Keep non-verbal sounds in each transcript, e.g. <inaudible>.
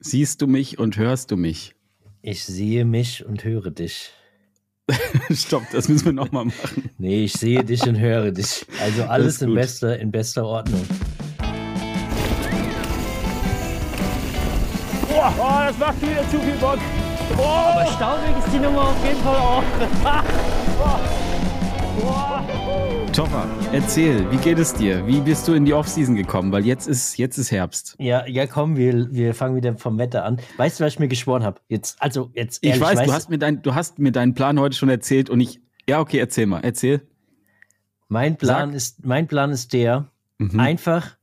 Siehst du mich und hörst du mich? Ich sehe mich und höre dich. <laughs> Stopp, das müssen wir nochmal machen. <laughs> Nee, ich sehe dich und höre dich. Also alles in bester, in bester Ordnung. Boah, oh, das macht wieder zu viel Bock. Oh. Aber staubig ist die Nummer auf jeden Fall auch. <laughs> Toffer, erzähl, wie geht es dir? Wie bist du in die Offseason gekommen? Weil jetzt ist, jetzt ist Herbst. Ja, ja, komm, wir, wir fangen wieder vom Wetter an. Weißt du, was ich mir geschworen habe? Jetzt, also jetzt ehrlich, Ich weiß, weißt, du hast, mir dein, du hast mir deinen Plan heute schon erzählt und ich. Ja, okay, erzähl mal, erzähl. Mein Plan ist, mein Plan ist der, mhm. einfach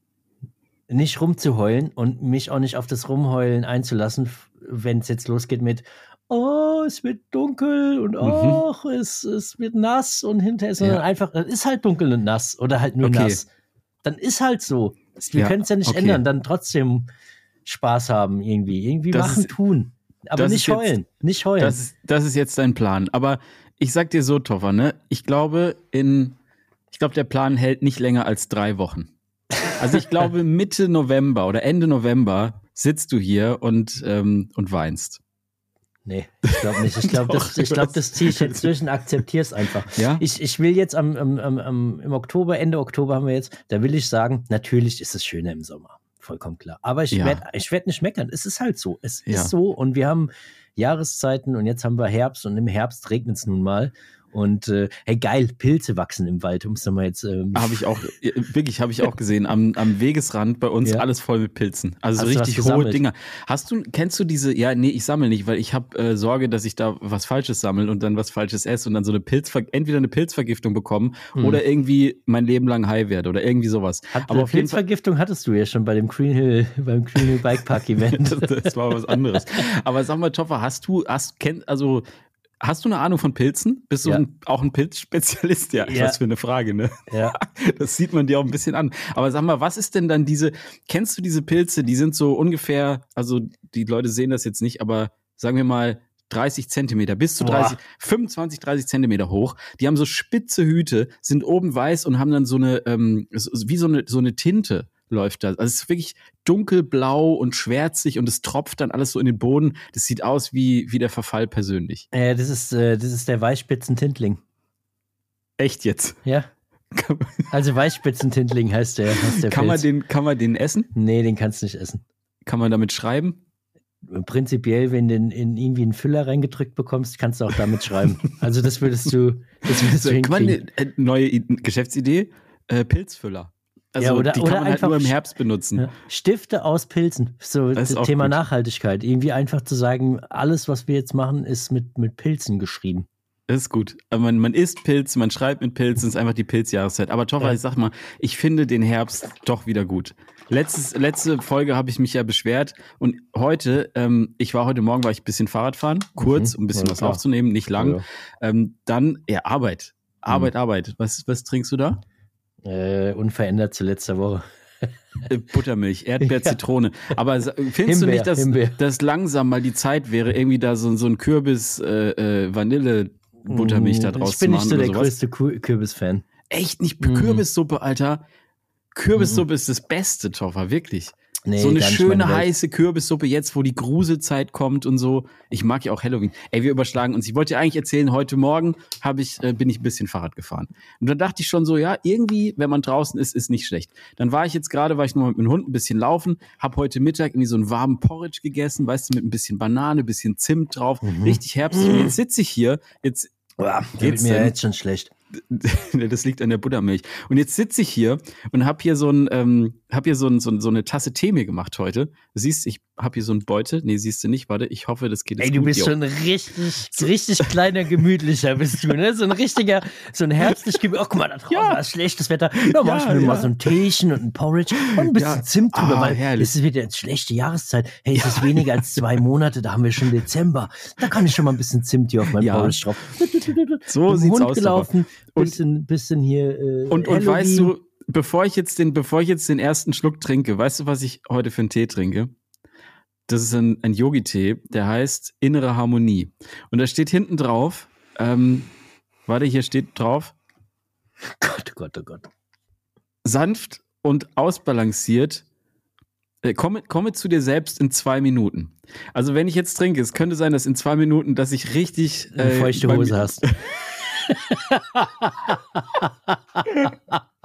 nicht rumzuheulen und mich auch nicht auf das Rumheulen einzulassen, wenn es jetzt losgeht mit, oh, es wird dunkel und oh, mhm. es, es wird nass und hinterher, sondern ja. einfach, es ist halt dunkel und nass oder halt nur okay. nass. Dann ist halt so. Wir ja, können es ja nicht okay. ändern, dann trotzdem Spaß haben irgendwie. Irgendwie das machen, ist, tun. Aber nicht heulen. Jetzt, nicht heulen. Das ist, das ist jetzt dein Plan. Aber ich sag dir so, Toffer, ne? Ich glaube, in, ich glaube, der Plan hält nicht länger als drei Wochen. Also ich glaube, <laughs> Mitte November oder Ende November sitzt du hier und, ähm, und weinst. Nee, ich glaube nicht. Ich glaube, <laughs> das, ich glaub, das ziehe ich jetzt durch und akzeptiere es einfach. Ja? Ich, ich will jetzt am, am, am, im Oktober, Ende Oktober haben wir jetzt, da will ich sagen, natürlich ist es schöner im Sommer. Vollkommen klar. Aber ich ja. werde ich werd nicht meckern. Es ist halt so. Es ja. ist so und wir haben Jahreszeiten und jetzt haben wir Herbst und im Herbst regnet es nun mal. Und äh, hey, geil, Pilze wachsen im Wald, um es nochmal jetzt. Ähm habe ich auch, wirklich, habe ich auch gesehen. Am, am Wegesrand bei uns ja. alles voll mit Pilzen. Also so richtig hohe Dinger. Hast du, kennst du diese, ja, nee, ich sammle nicht, weil ich habe äh, Sorge, dass ich da was Falsches sammle und dann was Falsches esse und dann so eine Pilzver entweder eine Pilzvergiftung bekomme hm. oder irgendwie mein Leben lang high werde oder irgendwie sowas. Hat, Aber auf Pilzvergiftung hattest du ja schon bei dem Green Hill, beim Green Hill Bikepark Event. <laughs> das, das, war was anderes. Aber sag mal, Toffer, hast du, hast, kennt, also Hast du eine Ahnung von Pilzen? Bist du ja. ein, auch ein Pilzspezialist? Ja, ja, was für eine Frage, ne? Ja. <laughs> Das sieht man dir auch ein bisschen an. Aber sag mal, was ist denn dann diese, kennst du diese Pilze? Die sind so ungefähr, also die Leute sehen das jetzt nicht, aber sagen wir mal 30 Zentimeter, bis zu 30, Boah. 25, 30 Zentimeter hoch. Die haben so spitze Hüte, sind oben weiß und haben dann so eine, ähm, wie so eine, so eine Tinte läuft da. Also es ist wirklich dunkelblau und schwärzig und es tropft dann alles so in den Boden. Das sieht aus wie, wie der Verfall persönlich. Äh, das, ist, äh, das ist der Weißspitzentintling. Echt jetzt? Ja. <laughs> Also Weißspitzentintling heißt der, heißt der kann, man den, kann man den essen? Nee, den kannst du nicht essen. Kann man damit schreiben? Prinzipiell, wenn du in, in irgendwie einen Füller reingedrückt bekommst, kannst du auch damit schreiben. Also das würdest du, das würdest du hinkriegen. Kann man, neue Geschäftsidee? Äh, Pilzfüller. Also ja, oder, die kann oder man halt nur im Herbst benutzen. Ja. Stifte aus Pilzen. So das, Thema. Nachhaltigkeit. Irgendwie einfach zu sagen, alles, was wir jetzt machen, ist mit, mit Pilzen geschrieben. Das ist gut. Man, man isst Pilz, man schreibt mit Pilzen, ist einfach die Pilzjahreszeit. Aber Toffer, ja. ich sag mal, ich finde den Herbst doch wieder gut. Letztes, letzte Folge habe ich mich ja beschwert und heute, ähm, ich war heute Morgen, war ich ein bisschen Fahrrad fahren, kurz, mhm. um ein bisschen ja, was klar. aufzunehmen, nicht lang. Ähm, dann, ja, Arbeit. Arbeit, mhm. Arbeit. Was, was trinkst du da? Äh, unverändert zu letzter Woche. <laughs> Buttermilch, Erdbeer, <laughs> Zitrone. Aber findest Himbeer, du nicht, dass, dass langsam mal die Zeit wäre, irgendwie da so, so ein Kürbis, äh, äh Vanille Buttermilch da draus zu machen? Ich bin nicht so der größte Kürbis-Fan. Echt nicht? Mhm. Kürbissuppe, Alter. Kürbissuppe mhm. ist das Beste, Toffer, wirklich. Nee, so eine schöne heiße Kürbissuppe jetzt, wo die Gruselzeit kommt und so. Ich mag ja auch Halloween. Ey, wir überschlagen uns. Ich wollte dir eigentlich erzählen, heute Morgen habe ich, äh, bin ich ein bisschen Fahrrad gefahren. Und da dachte ich schon so, ja, irgendwie, wenn man draußen ist, ist nicht schlecht. Dann war ich jetzt gerade, war ich nur mit dem Hund ein bisschen laufen, habe heute Mittag irgendwie so einen warmen Porridge gegessen, weißt du, mit ein bisschen Banane, ein bisschen Zimt drauf, mhm. richtig herbstlich. Und jetzt sitze ich hier, jetzt Boah, geht's mir denn? jetzt schon schlecht. <laughs> das liegt an der Buttermilch. Und jetzt sitze ich hier und habe hier so ein, ähm, hab hier so, ein, so, so eine Tasse Tee mir gemacht heute. Du siehst, ich habe hier so ein Beutel. Nee, siehst du nicht. Warte, ich hoffe, das geht jetzt Ey, du bist jo. schon richtig, richtig kleiner, gemütlicher bist du, ne? So ein richtiger, so ein herzlich gemütlicher. Oh, guck mal, da draußen ja. ist schlechtes Wetter. Da mach ich mir ja. mal so ein Teechen und ein Porridge und ein bisschen ja. Zimt drüber, ah, weil herrlich. es ist wieder jetzt schlechte Jahreszeit. Hey, es ist weniger als zwei Monate, da haben wir schon Dezember. Da kann ich schon mal ein bisschen Zimt hier auf mein Porridge drauf. So sieht's Hund aus. gelaufen, bisschen, bisschen hier. Äh, und, und weißt du, bevor ich jetzt den, bevor ich jetzt den ersten Schluck trinke, weißt du, was ich heute für einen Tee trinke? Das ist ein, ein Yogi-Tee, der heißt Innere Harmonie. Und da steht hinten drauf, ähm, warte, hier steht drauf. Gott, Gott, oh Gott. Sanft und ausbalanciert Äh, komme, komme zu dir selbst in zwei Minuten. Also wenn ich jetzt trinke, es könnte sein, dass in zwei Minuten, dass ich richtig äh, eine feuchte Hose hast. <laughs> <laughs>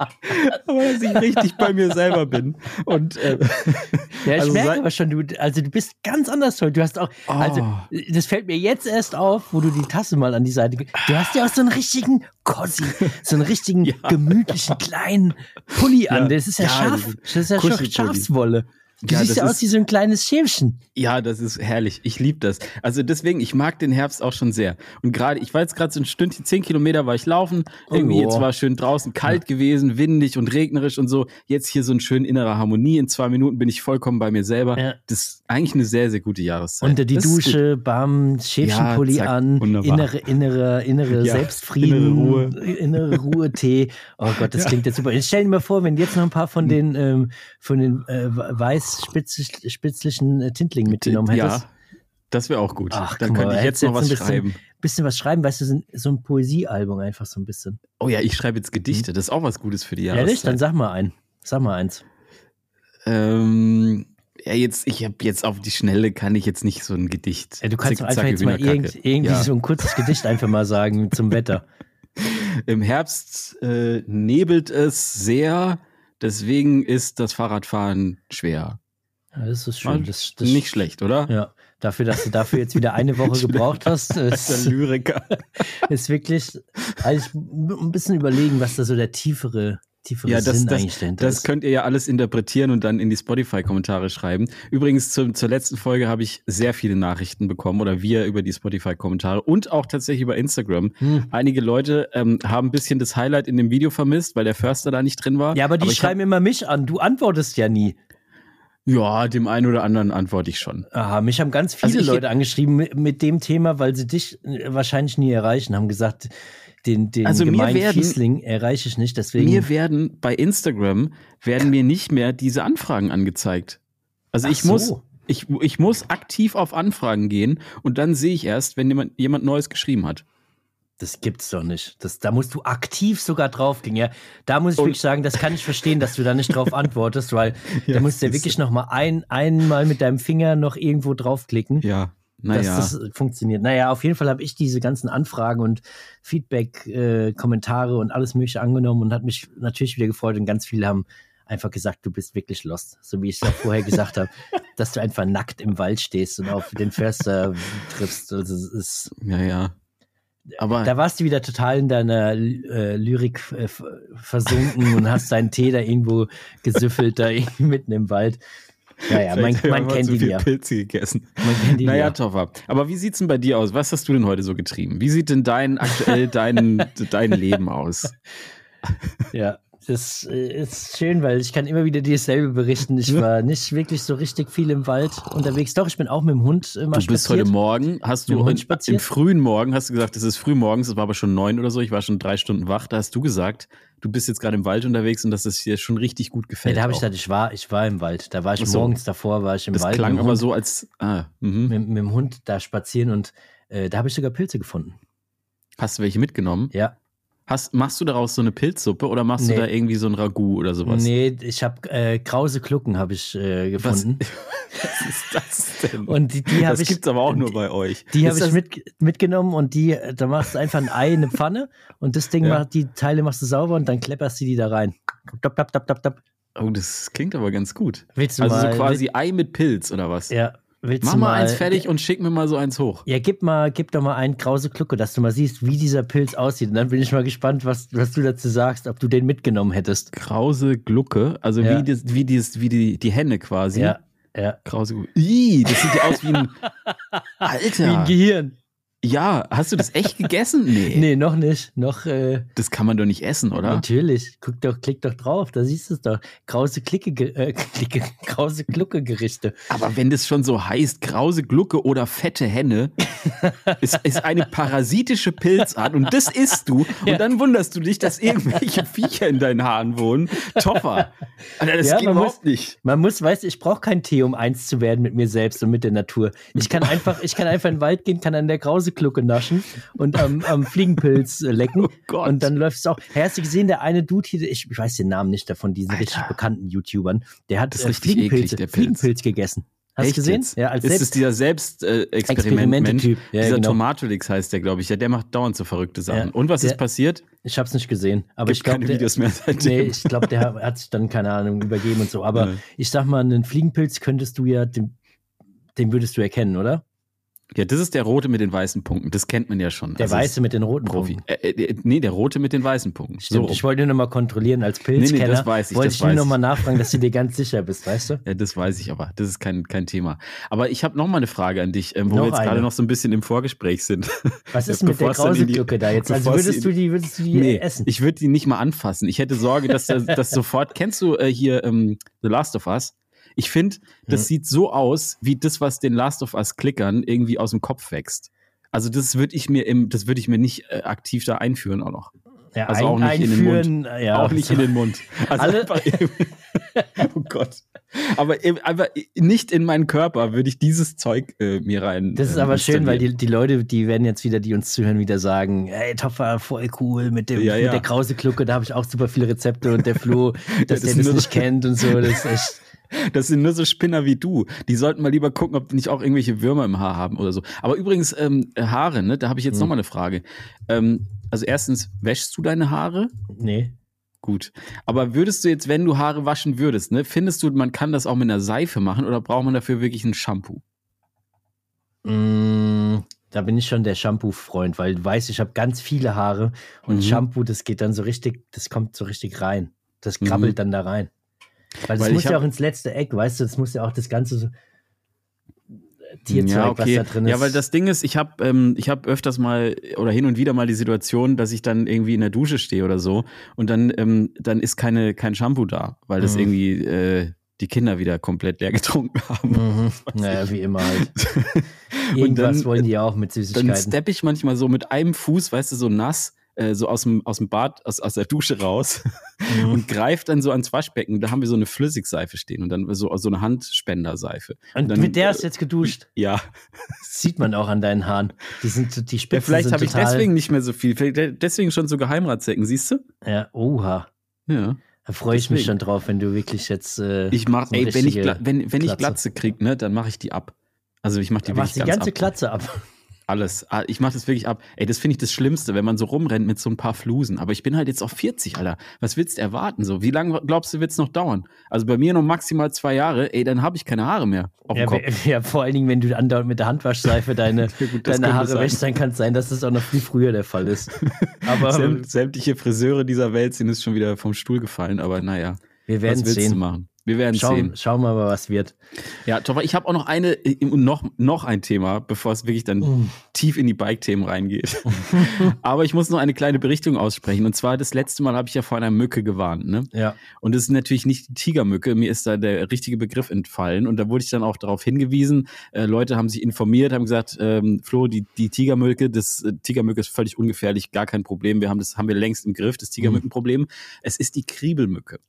aber dass ich richtig bei mir selber bin. Und, äh, <laughs> ja, ich also merke aber schon, du, also du bist ganz anders heute. Du hast auch, oh. also das fällt mir jetzt erst auf, wo du die Tasse mal an die Seite. Du hast ja auch so einen richtigen Cossi, so einen richtigen <laughs> ja. gemütlichen kleinen Pulli an. Das ist ja, ja scharf, das ist ja Schafswolle. Du ja, siehst ja aus wie so ein kleines Schäfchen. Ja, das ist herrlich. Ich liebe das. Also deswegen, ich mag den Herbst auch schon sehr. Und gerade, ich war jetzt gerade so ein Stündchen, zehn Kilometer war ich laufen. Irgendwie, oh. jetzt war schön draußen, kalt ja. gewesen, windig und regnerisch und so. Jetzt hier so ein schön innerer Harmonie. In zwei Minuten bin ich vollkommen bei mir selber. Ja. Das ist eigentlich eine sehr, sehr gute Jahreszeit. Unter die das Dusche, bam, Schäfchenpulli ja, an, wunderbar. innere, innere, innere <laughs> Selbstfrieden, innere Ruhe. Innere Ruhe, Tee. Oh Gott, das <laughs> klingt jetzt super. Jetzt stell dir mal vor, wenn jetzt noch ein paar von hm. den, ähm, von den äh, weiß spitzlich, spitzlichen äh, Tintling mitgenommen hättest. Ja, das wäre auch gut. Ach, Dann könnte ich jetzt noch was bisschen, schreiben. Bisschen was schreiben, weißt du, so ein Poesiealbum einfach so ein bisschen. Oh ja, ich schreibe jetzt Gedichte. Das ist auch was Gutes für die Jahreszeit. Ehrlich? Dann sag mal ein. Sag mal eins. Ähm, ja, jetzt, ich habe jetzt auf die Schnelle kann ich jetzt nicht so ein Gedicht. Ja, du kannst Zick, einfach jetzt mal irgend, irgendwie ja. so ein kurzes Gedicht einfach mal sagen <laughs> zum Wetter. Im Herbst äh, nebelt es sehr, deswegen ist das Fahrradfahren schwer. Ja, das ist schön. Das, das nicht schlecht, oder? Ja. Dafür, dass du dafür jetzt wieder eine <laughs> Woche gebraucht hast, <laughs> ist, Lyriker. <laughs> ist wirklich also ein bisschen überlegen, was da so der tiefere tiefere ja, das, Sinn das, Das ist. könnt ihr ja alles interpretieren und dann in die Spotify-Kommentare schreiben. Übrigens, zu, zur letzten Folge habe ich sehr viele Nachrichten bekommen oder wir über die Spotify-Kommentare und auch tatsächlich über Instagram. Hm. Einige Leute ähm, haben ein bisschen das Highlight in dem Video vermisst, weil der Förster da nicht drin war. Ja, aber die aber schreiben hab, immer mich an. Du antwortest ja nie. Ja, dem einen oder anderen antworte ich schon. Aha, mich haben ganz viele also Leute angeschrieben mit, mit, dem Thema, weil sie dich äh, wahrscheinlich nie erreichen, haben gesagt, den, den also gemeinen werden, Fiesling erreiche ich nicht, deswegen. Mir werden bei Instagram werden mir nicht mehr diese Anfragen angezeigt. Also Ach ich so. muss, ich, ich muss aktiv auf Anfragen gehen und dann sehe ich erst, wenn jemand, jemand Neues geschrieben hat. Das gibt's doch nicht. Das, da musst du aktiv sogar draufgehen. Ja, da muss ich und wirklich sagen, das kann ich verstehen, dass du da nicht drauf <laughs> antwortest, weil ja, da musst du ja wirklich noch mal ein, einmal mit deinem Finger noch irgendwo draufklicken. Ja. Naja. Dass das funktioniert. Naja, auf jeden Fall habe ich diese ganzen Anfragen und Feedback, äh, Kommentare und alles Mögliche angenommen und hat mich natürlich wieder gefreut und ganz viele haben einfach gesagt, du bist wirklich lost, so wie ich es ja vorher gesagt habe, <laughs> dass du einfach nackt im Wald stehst und auf den Förster triffst. Also es ist ja ja. Aber da warst du wieder total in deiner äh, Lyrik äh, versunken und hast deinen Tee da irgendwo gesüffelt, da <laughs> mitten im Wald. Naja, man, man kennt ihn ja. Pilze gegessen. Man kennt ihn naja, ja. Toffer. Aber wie sieht's denn bei dir aus? Was hast du denn heute so getrieben? Wie sieht denn dein aktuell dein, <laughs> dein Leben aus? Ja, das äh, ist schön, weil ich kann immer wieder dir dasselbe berichten. Ich war <laughs> nicht wirklich so richtig viel im Wald unterwegs. Doch, ich bin auch mit dem Hund immer Du bist spaziert. heute Morgen, hast du in, im frühen Morgen, hast du gesagt, es ist früh morgens, es war aber schon neun oder so, ich war schon drei Stunden wach, da hast du gesagt, du bist jetzt gerade im Wald unterwegs und dass es dir schon richtig gut gefällt. Ja, da habe ich gesagt, ich war, ich war im Wald. Da war ich so. morgens davor, war ich im das Wald. Das klang aber so als ah, mhm. mit, mit, dem Hund da spazieren und äh, da habe ich sogar Pilze gefunden. Hast du welche mitgenommen? Ja. Hast, machst du daraus so eine Pilzsuppe oder machst nee. du da irgendwie so ein Ragout oder sowas? Nee, ich habe äh, krause Klucken habe ich äh, gefunden. Was, <laughs> was, ist das denn? Und die, die das ich, gibt's aber auch nur bei euch. Die habe ich mit, mitgenommen und die, da machst du einfach ein Ei in eine Pfanne und das Ding ja. macht, die Teile machst du sauber und dann klepperst du die da rein. Dop, dop, dop, dop, dop. Oh, das klingt aber ganz gut. Willst du also mal, so quasi Ei mit Pilz oder was? Ja, Willst Mach mal, mal eins fertig und schick mir mal so eins hoch. Ja, gib mal, gib doch mal einen krause Klucke, dass du mal siehst, wie dieser Pilz aussieht. Und dann bin ich mal gespannt, was, was du dazu sagst, ob du den mitgenommen hättest. Krause Glucke, also ja. wie, das, wie, dieses, wie die, die Henne quasi. Ja, ja. Krause Glucke. Ih, das sieht ja aus wie ein. <laughs> Alter. Wie ein Gehirn. Ja, hast du das echt gegessen? Nee. <laughs> nee, noch nicht. Noch, äh, das kann man doch nicht essen, oder? Natürlich. Guck doch, klick doch drauf, da siehst du es doch. Krause Klicke, äh, <laughs> Klicke, Krause Glucke Gerichte. Aber wenn das schon so heißt, Krause Glucke oder fette Henne, <laughs> ist, ist eine parasitische Pilzart und das isst du und dann wunderst du dich, dass irgendwelche Viecher in deinen Haaren wohnen. Topper. Alter, das ja, geht überhaupt muss, nicht. Man muss, weißt du, ich brauche keinen Tee, um eins zu werden mit mir selbst und mit der Natur. Ich kann einfach, ich kann einfach in den Wald gehen, kann an der Grauseklucke naschen und am, am Fliegenpilz äh, lecken. <laughs> Oh und dann läuft es auch. Hast du gesehen, der eine Dude hier, ich, ich weiß den Namen nicht davon, diesen Alter. richtig bekannten YouTubern, der hat äh, Fliegenpilze, eklig, Fliegenpilz gegessen. Hast du gesehen? Ja, als ist es dieser Selbstexperiment-Mensch? Äh, ja, dieser genau. Tomatolix heißt der, glaube ich. Ja, der macht dauernd so verrückte Sachen. Ja, Und was der, ist passiert? Ich habe es nicht gesehen. Aber Gibt ich glaube, keine Videos mehr seitdem. Nee, ich glaube, der hat sich dann, keine Ahnung, übergeben und so. Aber ja. ich sag mal, einen Fliegenpilz könntest du ja, den, den würdest du erkennen, oder? Ja, das ist der rote mit den weißen Punkten. Das kennt man ja schon. Der also weiße mit den roten Profi. Punkten. Äh, äh, nee, der rote mit den weißen Punkten. Stimmt, so. ich wollte nur noch mal kontrollieren als Pilzkenner. Nee, nee, das weiß ich. Wollte ich nur noch mal nachfragen, dass du dir ganz sicher bist, weißt du? <laughs> Ja, das weiß ich aber. Das ist kein, kein Thema. Aber ich habe noch mal eine Frage an dich, ähm, wo noch wir jetzt gerade noch so ein bisschen im Vorgespräch sind. Was ist mit der Grauselglucke da jetzt? Also würdest du die, würdest du die nee, essen? Ich würde die nicht mal anfassen. Ich hätte Sorge, dass das <laughs> sofort, kennst du äh, hier ähm, The Last of Us? Ich finde, das mhm. sieht so aus, wie das, was den Last of Us Klickern irgendwie aus dem Kopf wächst. Also das würde ich mir im, das würde ich mir nicht äh, aktiv da einführen auch noch. Ja, also ein, auch nicht in den Mund. Ja, auch nicht in den Mund. <laughs> Also Alle? <laughs> oh Gott. Aber einfach nicht in meinen Körper würde ich dieses Zeug äh, mir rein. Das ist äh, aber schön, weil die, die Leute, die werden jetzt wieder, die uns zuhören, wieder sagen, hey, Topfer, voll cool mit, dem, ja, mit der Krause-Klucke, da habe ich auch super viele Rezepte und der <laughs> Flo, dass ja, das der das nicht kennt und so, das ist echt. Das sind nur so Spinner wie du. Die sollten mal lieber gucken, ob die nicht auch irgendwelche Würmer im Haar haben oder so. Aber übrigens, ähm, Haare, ne? Da habe ich jetzt mhm. noch mal eine Frage. Ähm, also erstens, wäschst du deine Haare? Nee. Gut. Aber würdest du jetzt, wenn du Haare waschen würdest, ne, findest du, man kann das auch mit einer Seife machen oder braucht man dafür wirklich ein Shampoo? Mm, da bin ich schon der Shampoo-Freund, weil du weißt, ich habe ganz viele Haare und mhm. Shampoo, das geht dann so richtig, das kommt so richtig rein. Das krabbelt mhm. dann da rein. Weil das Weil muss ja auch ins letzte Eck, weißt du, das muss ja auch das Ganze so. Tierzeug, ja, okay. was da drin ist. Ja, weil das Ding ist, ich habe ähm, ich hab öfters mal oder hin und wieder mal die Situation, dass ich dann irgendwie in der Dusche stehe oder so und dann, ähm, dann ist keine, kein Shampoo da, weil das mhm. irgendwie äh, die Kinder wieder komplett leer getrunken <laughs> haben. Mhm. Naja, wie immer halt. <laughs> Irgendwas dann, wollen die auch mit Süßigkeiten. Dann steppe ich manchmal so mit einem Fuß, weißt du, so nass äh, so aus dem, aus dem Bad, aus, aus der Dusche raus mhm. und greift dann so ans Waschbecken. Da haben wir so eine Flüssigseife stehen und dann so, so eine Handspenderseife. Und, und dann, mit der hast du jetzt geduscht? <laughs> Ja. Das sieht man auch an deinen Haaren. Die sind die Spitzen ja, Vielleicht habe ich deswegen nicht mehr so viel. Vielleicht deswegen schon so Geheimratsecken, siehst du? Ja, oha. Ja. Da freue ich deswegen. mich schon drauf, wenn du wirklich jetzt. Äh, ich mach, so ey, wenn ich, wenn, wenn ich Glatze krieg, ne, dann mache ich die ab. Also ich mache die wirklich die ganze ab. Glatze ab. Alles. Ah, ich mache das wirklich ab. Ey, das finde ich das Schlimmste, wenn man so rumrennt mit so ein paar Flusen. Aber ich bin halt jetzt auf 40, Alter. Was willst du erwarten? So, wie lange glaubst du, wird es noch dauern? Also bei mir noch maximal zwei Jahre, ey, dann habe ich keine Haare mehr. Auf ja, Kopf. <laughs> ja, vor allen Dingen, wenn du andauernd mit der Handwaschseife deine, <laughs> ja, gut, deine Haare wäschst, dann kann es sein, dass das auch noch viel früher der Fall ist. <laughs> Aber sämtliche Friseure dieser Welt sind jetzt schon wieder vom Stuhl gefallen, aber naja. Wir werden willst sehen. Machen? Wir werden Schau, sehen. Schauen wir mal, was wird. Ja, Toffer, ich habe auch noch eine, noch, noch ein Thema, bevor es wirklich dann mm. tief in die Bike-Themen reingeht. <laughs> Aber ich muss noch eine kleine Berichtung aussprechen. Und zwar, das letzte Mal habe ich ja vor einer Mücke gewarnt. Ne? Ja. Und das ist natürlich nicht die Tigermücke. Mir ist da der richtige Begriff entfallen. Und da wurde ich dann auch darauf hingewiesen. Äh, Leute haben sich informiert, haben gesagt, ähm, Flo, die, die Tigermücke, das äh, Tigermücke ist völlig ungefährlich, gar kein Problem. Wir haben das haben wir längst im Griff, das Tigermückenproblem. Mm. Es ist die Kriebelmücke.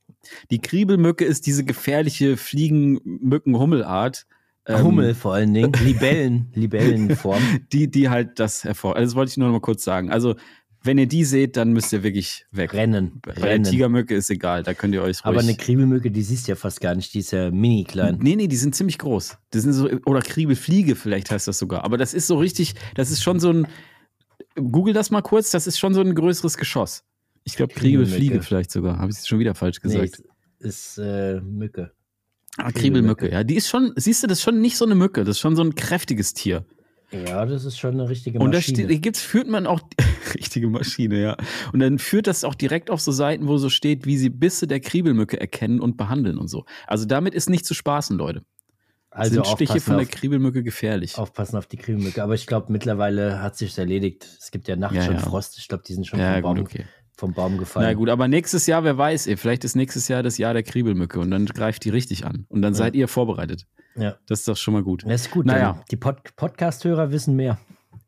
Die Kriebelmücke ist diese gefährliche Fliegenmücken-Hummelart. Ähm, Hummel vor allen Dingen, Libellen, <laughs> Libellenform. Die, die halt das hervor. Also das wollte ich nur noch mal kurz sagen. Also wenn ihr die seht, dann müsst ihr wirklich weg. Rennen. Bei Rennen. der Tigermücke ist egal, da könnt ihr euch ruhig. Aber eine Kriebelmücke, die siehst du ja fast gar nicht, die ist ja mini klein. Nee, nee, die sind ziemlich groß. Die sind so, oder Kriebelfliege vielleicht heißt das sogar. Aber das ist so richtig, das ist schon so ein, google das mal kurz, das ist schon so ein größeres Geschoss. Ich glaube, Kriebelfliege vielleicht sogar. Habe ich es schon wieder falsch gesagt. Nee, ist, ist äh, Mücke. Ah, Kriebelmücke, ja. Die ist schon, siehst du, das ist schon nicht so eine Mücke, das ist schon so ein kräftiges Tier. Ja, das ist schon eine richtige Maschine. Und da steht, gibt's, führt man auch, <laughs> richtige Maschine, ja. Und dann führt das auch direkt auf so Seiten, wo so steht, wie sie Bisse der Kriebelmücke erkennen und behandeln und so. Also damit ist nicht zu spaßen, Leute. Also sind Stiche von der Kriebelmücke gefährlich. Aufpassen auf die Kriebelmücke. Aber ich glaube, mittlerweile hat sich erledigt. Es gibt ja nachts ja, schon ja. Frost. Ich glaube, die sind schon ja, vom Baum gut, okay vom Baum gefallen. Na gut, aber nächstes Jahr, wer weiß, ey, vielleicht ist nächstes Jahr das Jahr der Kriebelmücke und dann greift die richtig an. Und dann ja. seid ihr vorbereitet. Ja. Das ist doch schon mal gut. Das ist gut. Naja. Die Pod Podcast-Hörer wissen mehr.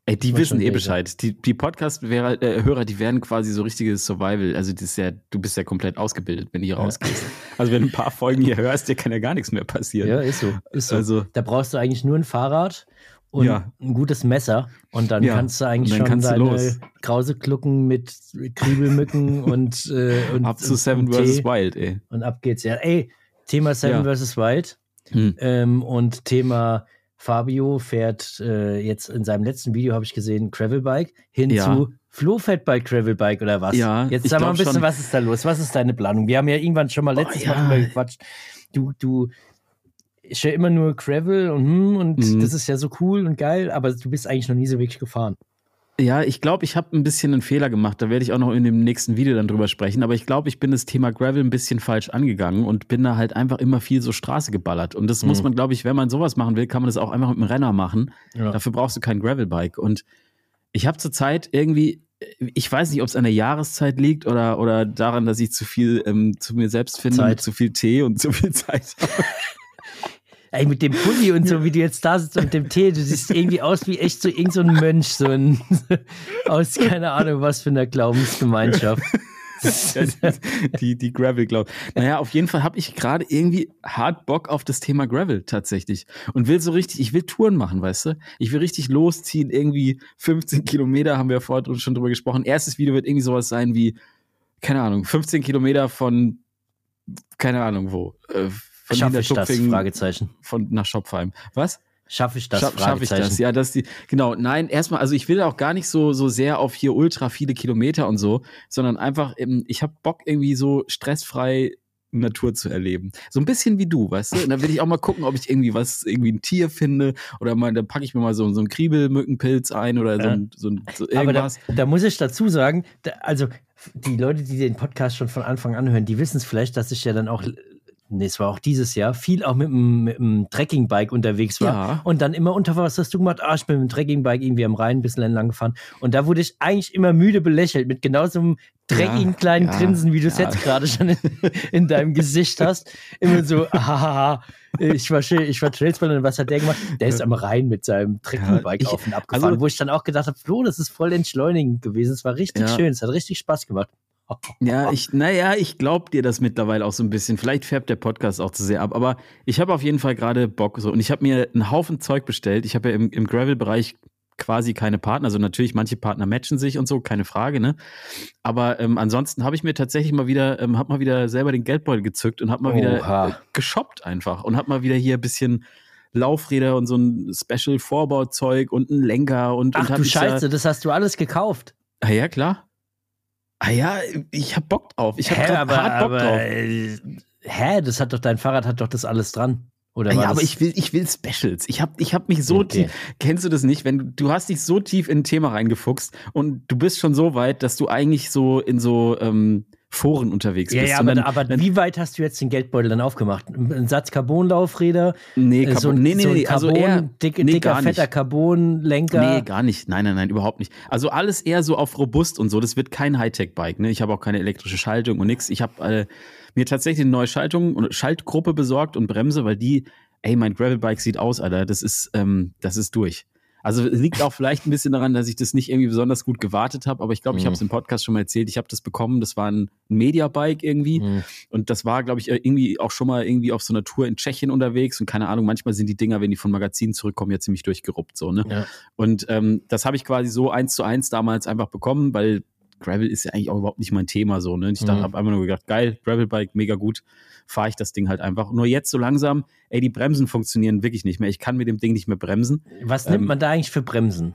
Ey, die wissen eh Bescheid. Die, die Podcast-Hörer, äh, die werden quasi so richtiges Survival. Also das ist ja, du bist ja komplett ausgebildet, wenn du hier ja. rausgehst. Also wenn du ein paar Folgen hier hörst, dir kann ja gar nichts mehr passieren. Ja, ist so. Ist so. Also, da brauchst du eigentlich nur ein Fahrrad und ja. ein gutes Messer und dann ja. kannst du eigentlich schon deine Krauseklucken mit Kriebelmücken <laughs> und, äh, und ab zu Seven vs. Wild, ey. Und ab geht's. Ja, ey, Thema Seven ja. vs. Wild hm. ähm, und Thema Fabio fährt äh, jetzt in seinem letzten Video, habe ich gesehen, Gravelbike hin ja. zu Flohfettbike Gravelbike oder was? Ja. Jetzt sag mal ein bisschen, schon. was ist da los? Was ist deine Planung? Wir haben ja irgendwann schon mal letztes oh, ja. Mal drüber gequatscht. Du, du, ich höre immer nur Gravel und, hm, und mhm. das ist ja so cool und geil, aber du bist eigentlich noch nie so wirklich gefahren. Ja, ich glaube, ich habe ein bisschen einen Fehler gemacht. Da werde ich auch noch in dem nächsten Video dann drüber sprechen. Aber ich glaube, ich bin das Thema Gravel ein bisschen falsch angegangen und bin da halt einfach immer viel so Straße geballert. Und das mhm. muss man, glaube ich, wenn man sowas machen will, kann man das auch einfach mit einem Renner machen. Ja. Dafür brauchst du kein Gravelbike. Und ich habe zurzeit irgendwie, ich weiß nicht, ob es an der Jahreszeit liegt oder, oder daran, dass ich zu viel ähm, zu mir selbst finde, zu viel Tee und zu viel Zeit. <laughs> <laughs> Ey, mit dem Pulli und so, wie du jetzt da sitzt und dem Tee, du siehst irgendwie aus wie echt so irgend so ein Mönch, so ein <laughs> aus keine Ahnung was für einer Glaubensgemeinschaft. <laughs> die, die Gravel, glaube Naja, auf jeden Fall habe ich gerade irgendwie hart Bock auf das Thema Gravel tatsächlich. Und will so richtig, ich will Touren machen, weißt du? Ich will richtig losziehen, irgendwie 15 Kilometer, haben wir vorher schon drüber gesprochen. Erstes Video wird irgendwie sowas sein wie, keine Ahnung, 15 Kilometer von, keine Ahnung wo, äh, von Schaffe ich das? Fragezeichen. Von, nach Schopfheim. Was? Schaffe ich das? Scha Schaffe ich das? Ja, das die, genau. Nein, erstmal, also ich will auch gar nicht so, so sehr auf hier ultra viele Kilometer und so, sondern einfach, ich habe Bock irgendwie so stressfrei Natur zu erleben. So ein bisschen wie du, weißt du? Und dann will ich auch mal gucken, ob ich irgendwie was, irgendwie ein Tier finde oder mal, dann packe ich mir mal so, so einen Kriebelmückenpilz ein oder so, ein, so, so irgendwas. Aber da, da, muss ich dazu sagen, da, also die Leute, die den Podcast schon von Anfang an hören, die wissen es vielleicht, dass ich ja dann auch nee, es war auch dieses Jahr, viel auch mit dem Trekkingbike unterwegs war. Ja. Und dann immer unter was hast du gemacht? Ah, ich bin mit dem Trekkingbike irgendwie am Rhein ein bisschen entlang gefahren. Und da wurde ich eigentlich immer müde belächelt mit genau so einem dreckigen ja, kleinen ja, Grinsen, wie du es jetzt gerade schon in, in, deinem Gesicht hast. Immer so, <laughs> hahaha, ich war, ich war Trailspanner und was hat der gemacht? Der ist am Rhein mit seinem Trekkingbike auf und abgefahren, also, wo ich dann auch gedacht habe, Flo, das ist voll entschleunigend gewesen. Es war richtig schön, es hat richtig Spaß gemacht. Ja, ich, naja, ich glaube dir das mittlerweile auch so ein bisschen. Vielleicht färbt der Podcast auch zu sehr ab, aber ich habe auf jeden Fall gerade Bock so. Und ich habe mir einen Haufen Zeug bestellt. Ich habe ja im, im Gravel-Bereich quasi keine Partner. Also natürlich, manche Partner matchen sich und so, keine Frage, ne? Aber ähm, ansonsten habe ich mir tatsächlich mal wieder, ähm, habe mal wieder selber den Geldbeutel gezückt und habe mal Oha. wieder äh, geshoppt einfach und habe mal wieder hier ein bisschen Laufräder und so ein Special-Vorbauzeug und einen Lenker und. Ach und du Scheiße, das hast du alles gekauft. Ah ja, klar. Ah ja, ich hab Bock drauf. Ich hab hä, aber, hart Bock aber, drauf. Äh, hä, das hat doch dein Fahrrad hat doch das alles dran. Oder ja, aber ich will, ich will Specials. Ich hab, ich hab mich so okay. tief. Kennst du das nicht? Wenn du, du hast dich so tief in ein Thema reingefuchst und du bist schon so weit, dass du eigentlich so in so ähm, Foren unterwegs ja, bist. Ja, aber, dann, aber dann, wie weit hast du jetzt den Geldbeutel dann aufgemacht? Ein Satz Carbonlaufräder? Nee, Carbon, so, nee, nee, so nee, Carbon, also eher, dick, nee, dicker, fetter Carbonlenker? Nee, gar nicht. Nein, nein, nein, überhaupt nicht. Also alles eher so auf robust und so. Das wird kein Hightech-Bike. Ne? Ich habe auch keine elektrische Schaltung und nix. Ich habe äh, mir tatsächlich eine neue Schaltung und Schaltgruppe besorgt und Bremse, weil die, ey, mein Gravelbike sieht aus, Alter. Das ist, ähm, das ist durch. Also es liegt auch vielleicht ein bisschen daran, dass ich das nicht irgendwie besonders gut gewartet habe, aber ich glaube, mhm. ich habe es im Podcast schon mal erzählt. Ich habe das bekommen, das war ein Mediabike irgendwie mhm. und das war, glaube ich, irgendwie auch schon mal irgendwie auf so einer Tour in Tschechien unterwegs und keine Ahnung, manchmal sind die Dinger, wenn die von Magazinen zurückkommen, ja ziemlich durchgeruppt so, ne? Ja. Und ähm, das habe ich quasi so eins zu eins damals einfach bekommen, weil Gravel ist ja eigentlich auch überhaupt nicht mein Thema so. Ne? Ich mhm. habe einfach nur gedacht, geil, Gravelbike, mega gut, fahre ich das Ding halt einfach. Nur jetzt so langsam, ey, die Bremsen funktionieren wirklich nicht mehr. Ich kann mit dem Ding nicht mehr bremsen. Was nimmt ähm, man da eigentlich für Bremsen?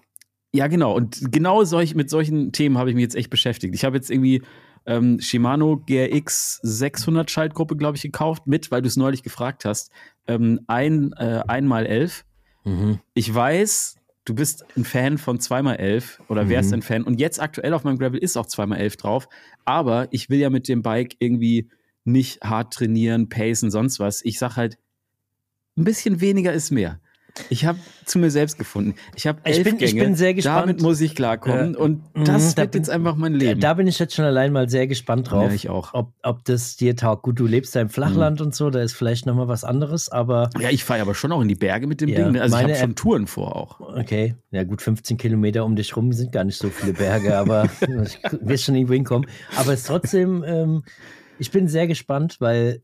Ja, genau. Und genau solch, mit solchen Themen habe ich mich jetzt echt beschäftigt. Ich habe jetzt irgendwie ähm, Shimano GRX 600 Schaltgruppe, glaube ich, gekauft mit, weil du es neulich gefragt hast. Ähm, ein, äh, einmal elf. Mhm. Ich weiß, du bist ein Fan von 2x11 oder wärst mhm. ein Fan. Und jetzt aktuell auf meinem Gravel ist auch 2x11 drauf. Aber ich will ja mit dem Bike irgendwie nicht hart trainieren, pacen, sonst was. Ich sag halt, ein bisschen weniger ist mehr. Ich habe zu mir selbst gefunden. Ich habe elf ich bin, Gänge. Ich bin sehr gespannt. Damit muss ich klarkommen. Äh, und das da wird bin, jetzt einfach mein Leben. Da bin ich jetzt schon allein mal sehr gespannt drauf. Ja, ich auch. Ob, ob das dir taugt. Gut, du lebst da im Flachland mhm. und so, da ist vielleicht nochmal was anderes, aber. Ja, ich fahre aber schon auch in die Berge mit dem ja, Ding. Ne? Also ich habe schon Touren vor auch. Okay. Ja, gut, 15 Kilometer um dich rum sind gar nicht so viele Berge, <laughs> aber <laughs> ich will schon irgendwo hinkommen. Aber es ist trotzdem, ähm, ich bin sehr gespannt, weil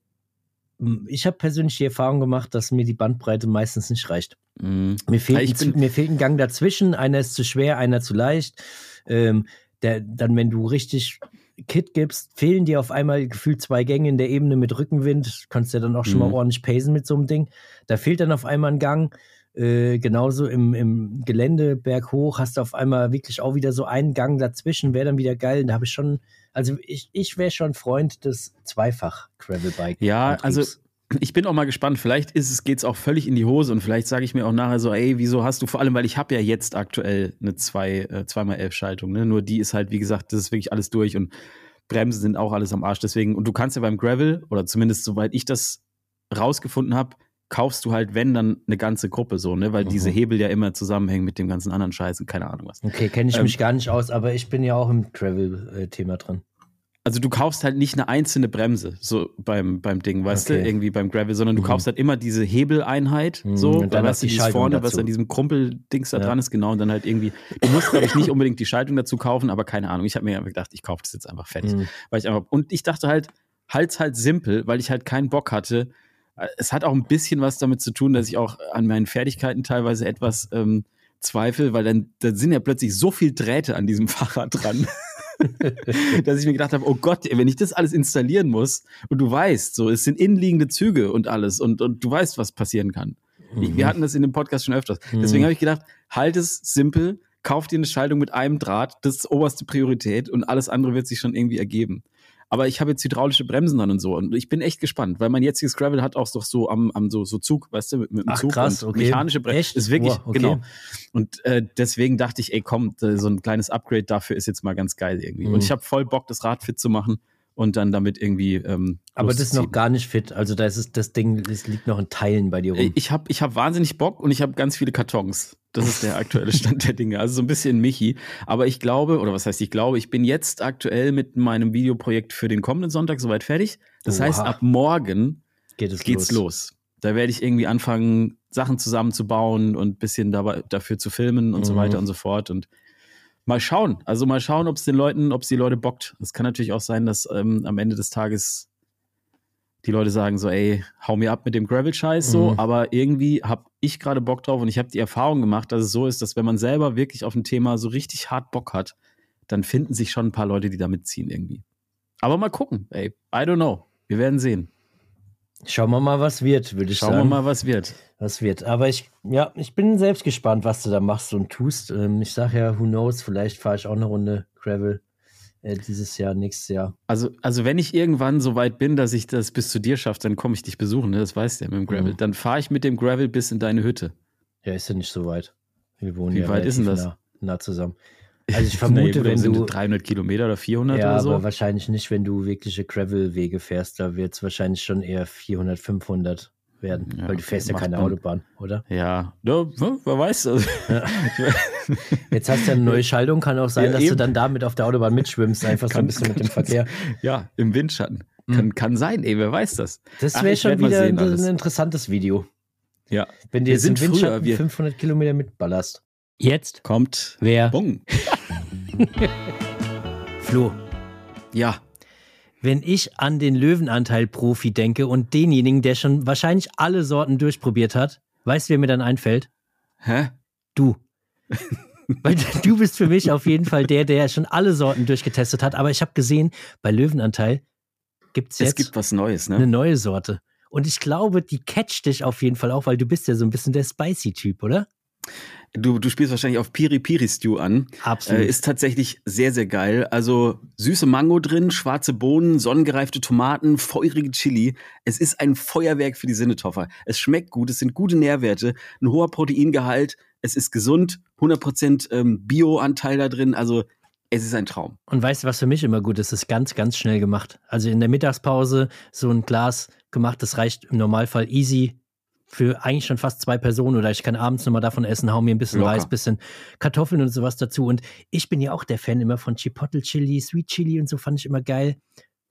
ich habe persönlich die Erfahrung gemacht, dass mir die Bandbreite meistens nicht reicht. Mm. Mir, fehlt ein, mir fehlt ein Gang dazwischen, einer ist zu schwer, einer zu leicht. Ähm, der, dann, wenn du richtig Kit gibst, fehlen dir auf einmal gefühlt zwei Gänge in der Ebene mit Rückenwind. Kannst ja dann auch schon mm. mal mhm. ordentlich pacen mit so einem Ding. Da fehlt dann auf einmal ein Gang. Äh, genauso im, im Gelände berghoch hast du auf einmal wirklich auch wieder so einen Gang dazwischen, wäre dann wieder geil. Da habe ich schon also ich, ich wäre schon Freund des zweifach Gravelbike. Ja, also ich bin auch mal gespannt. Vielleicht ist es geht's auch völlig in die Hose und vielleicht sage ich mir auch nachher so, ey, wieso hast du vor allem, weil ich habe ja jetzt aktuell eine zwei äh, zweimal elf Schaltung. Ne? Nur die ist halt, wie gesagt, das ist wirklich alles durch und Bremsen sind auch alles am Arsch. Deswegen und du kannst ja beim Gravel oder zumindest soweit ich das rausgefunden habe, kaufst du halt, wenn, dann eine ganze Gruppe so, ne? Weil mhm. diese Hebel ja immer zusammenhängen mit dem ganzen anderen Scheiß und keine Ahnung was. Okay, kenne ich ähm, mich gar nicht aus, aber ich bin ja auch im Travel-Thema drin. Also du kaufst halt nicht eine einzelne Bremse, so beim, beim Ding, weißt okay. du, irgendwie beim Gravel, sondern du mhm. kaufst halt immer diese Hebeleinheit, mhm. so, und dann hast du dieses vorne, dazu. was an diesem Krumpeldings da ja. dran ist, genau, und dann halt irgendwie, du musst, glaube ich, nicht unbedingt die Schaltung dazu kaufen, aber keine Ahnung. Ich habe mir gedacht, ich kaufe das jetzt einfach fertig. Mhm. Weil ich einfach, und ich dachte halt, halt's halt simpel, weil ich halt keinen Bock hatte, es hat auch ein bisschen was damit zu tun, dass ich auch an meinen Fertigkeiten teilweise etwas ähm, zweifle, weil dann, dann sind ja plötzlich so viel Drähte an diesem <laughs> Fahrrad dran. <laughs> dass ich mir gedacht habe, oh Gott, wenn ich das alles installieren muss und du weißt, so, es sind innenliegende Züge und alles und, und du weißt, was passieren kann. Mhm. wir hatten das in dem Podcast schon öfters. Mhm. Deswegen habe ich gedacht, halt es simpel, kauf dir eine Schaltung mit einem Draht, das ist oberste Priorität und alles andere wird sich schon irgendwie ergeben. Aber ich habe jetzt hydraulische Bremsen dann und so. Und ich bin echt gespannt, weil mein jetziges Gravel hat auch doch so am, am so, so Zug, weißt du, mit, mit dem Ach, Zug krass, und okay. mechanische Bremsen. Echt? Ist wirklich, wow, okay. genau. Und äh, deswegen dachte ich, ey, komm, so ein kleines Upgrade dafür ist jetzt mal ganz geil irgendwie. Mhm. Und ich habe voll Bock, das Rad fit zu machen und dann damit irgendwie. Ähm, Aber das ist noch gar nicht fit. Also da ist es, das Ding, das liegt noch in Teilen bei dir rum. Ich habe ich hab wahnsinnig Bock und ich habe ganz viele Kartons. Das ist der aktuelle Stand der Dinge. Also so ein bisschen Michi. Aber ich glaube, oder was heißt ich glaube, ich bin jetzt aktuell mit meinem Videoprojekt für den kommenden Sonntag soweit fertig. Das Oha. heißt, ab morgen Geht es geht's los. los. Da werde ich irgendwie anfangen, Sachen zusammenzubauen und ein bisschen dabei, dafür zu filmen und mhm. so weiter und so fort. Und mal schauen. Also mal schauen, ob es den Leuten, ob es die Leute bockt. Es kann natürlich auch sein, dass ähm, am Ende des Tages die Leute sagen so, ey, hau mir ab mit dem Gravel-Scheiß so, mhm. aber irgendwie habe ich gerade Bock drauf und ich habe die Erfahrung gemacht, dass es so ist, dass wenn man selber wirklich auf ein Thema so richtig hart Bock hat, dann finden sich schon ein paar Leute, die da mitziehen irgendwie. Aber mal gucken, ey, I don't know. Wir werden sehen. Schauen wir mal, was wird, würde ich Schauen sagen. Schauen wir mal, was wird. Was wird. Aber ich, ja, ich bin selbst gespannt, was du da machst und tust. Ähm, ich sage ja, who knows, vielleicht fahre ich auch eine Runde Gravel äh, dieses Jahr, nächstes Jahr. Also, also wenn ich irgendwann so weit bin, dass ich das bis zu dir schaffe, dann komme ich dich besuchen, ne? das weißt du ja mit dem Gravel. Mhm. Dann fahre ich mit dem Gravel bis in deine Hütte. Ja, ist ja nicht so weit. Wir wohnen Wie ja weit ist denn das? Nah, nah zusammen. Also ich <laughs> vermute, nee, wenn du 300 Kilometer oder 400 ja, oder so. aber wahrscheinlich nicht, wenn du wirkliche Gravel-Wege fährst. Da wird es wahrscheinlich schon eher 400, 500 werden, ja, weil du fährst ja keine Autobahn, oder? Ja, ja wer weiß. Also. Ja. <laughs> Jetzt hast du eine neue Schaltung, kann auch sein, ja, dass eben. du dann damit auf der Autobahn mitschwimmst, einfach so ein bisschen mit dem <laughs> Verkehr. Ja, im Windschatten. Kann, mhm. kann sein, ey, wer weiß das. Das wäre schon wieder ein, ein interessantes Video. Ja. Wenn du jetzt im Windschatten früher, 500 Kilometer mitballerst. Jetzt kommt wer? Bung. <laughs> Flo. Ja. Wenn ich an den Löwenanteil-Profi denke und denjenigen, der schon wahrscheinlich alle Sorten durchprobiert hat, weißt du, wer mir dann einfällt? Hä? Du. <laughs> Weil du bist für mich auf jeden Fall der, der schon alle Sorten durchgetestet hat. Aber ich habe gesehen, bei Löwenanteil gibt es jetzt es gibt was Neues, ne? eine neue Sorte. Und ich glaube, die catcht dich auf jeden Fall auch, weil du bist ja so ein bisschen der Spicy-Typ, oder? Du, du spielst wahrscheinlich auf Piri Piri Stew an. Absolut. Äh, ist tatsächlich sehr, sehr geil. Also süße Mango drin, schwarze Bohnen, sonnengereifte Tomaten, feurige Chili. Es ist ein Feuerwerk für die Sinnetoffer. Es schmeckt gut, es sind gute Nährwerte, ein hoher Proteingehalt, es ist gesund, 100% ähm, Bio-Anteil da drin. Also es ist ein Traum. Und weißt du, was für mich immer gut ist? Es ist ganz, ganz schnell gemacht. Also in der Mittagspause so ein Glas gemacht, das reicht im Normalfall easy für eigentlich schon fast zwei Personen oder ich kann abends nochmal davon essen, hau mir ein bisschen Locker. Reis, bisschen Kartoffeln und sowas dazu. Und ich bin ja auch der Fan immer von Chipotle Chili, Sweet Chili und so fand ich immer geil.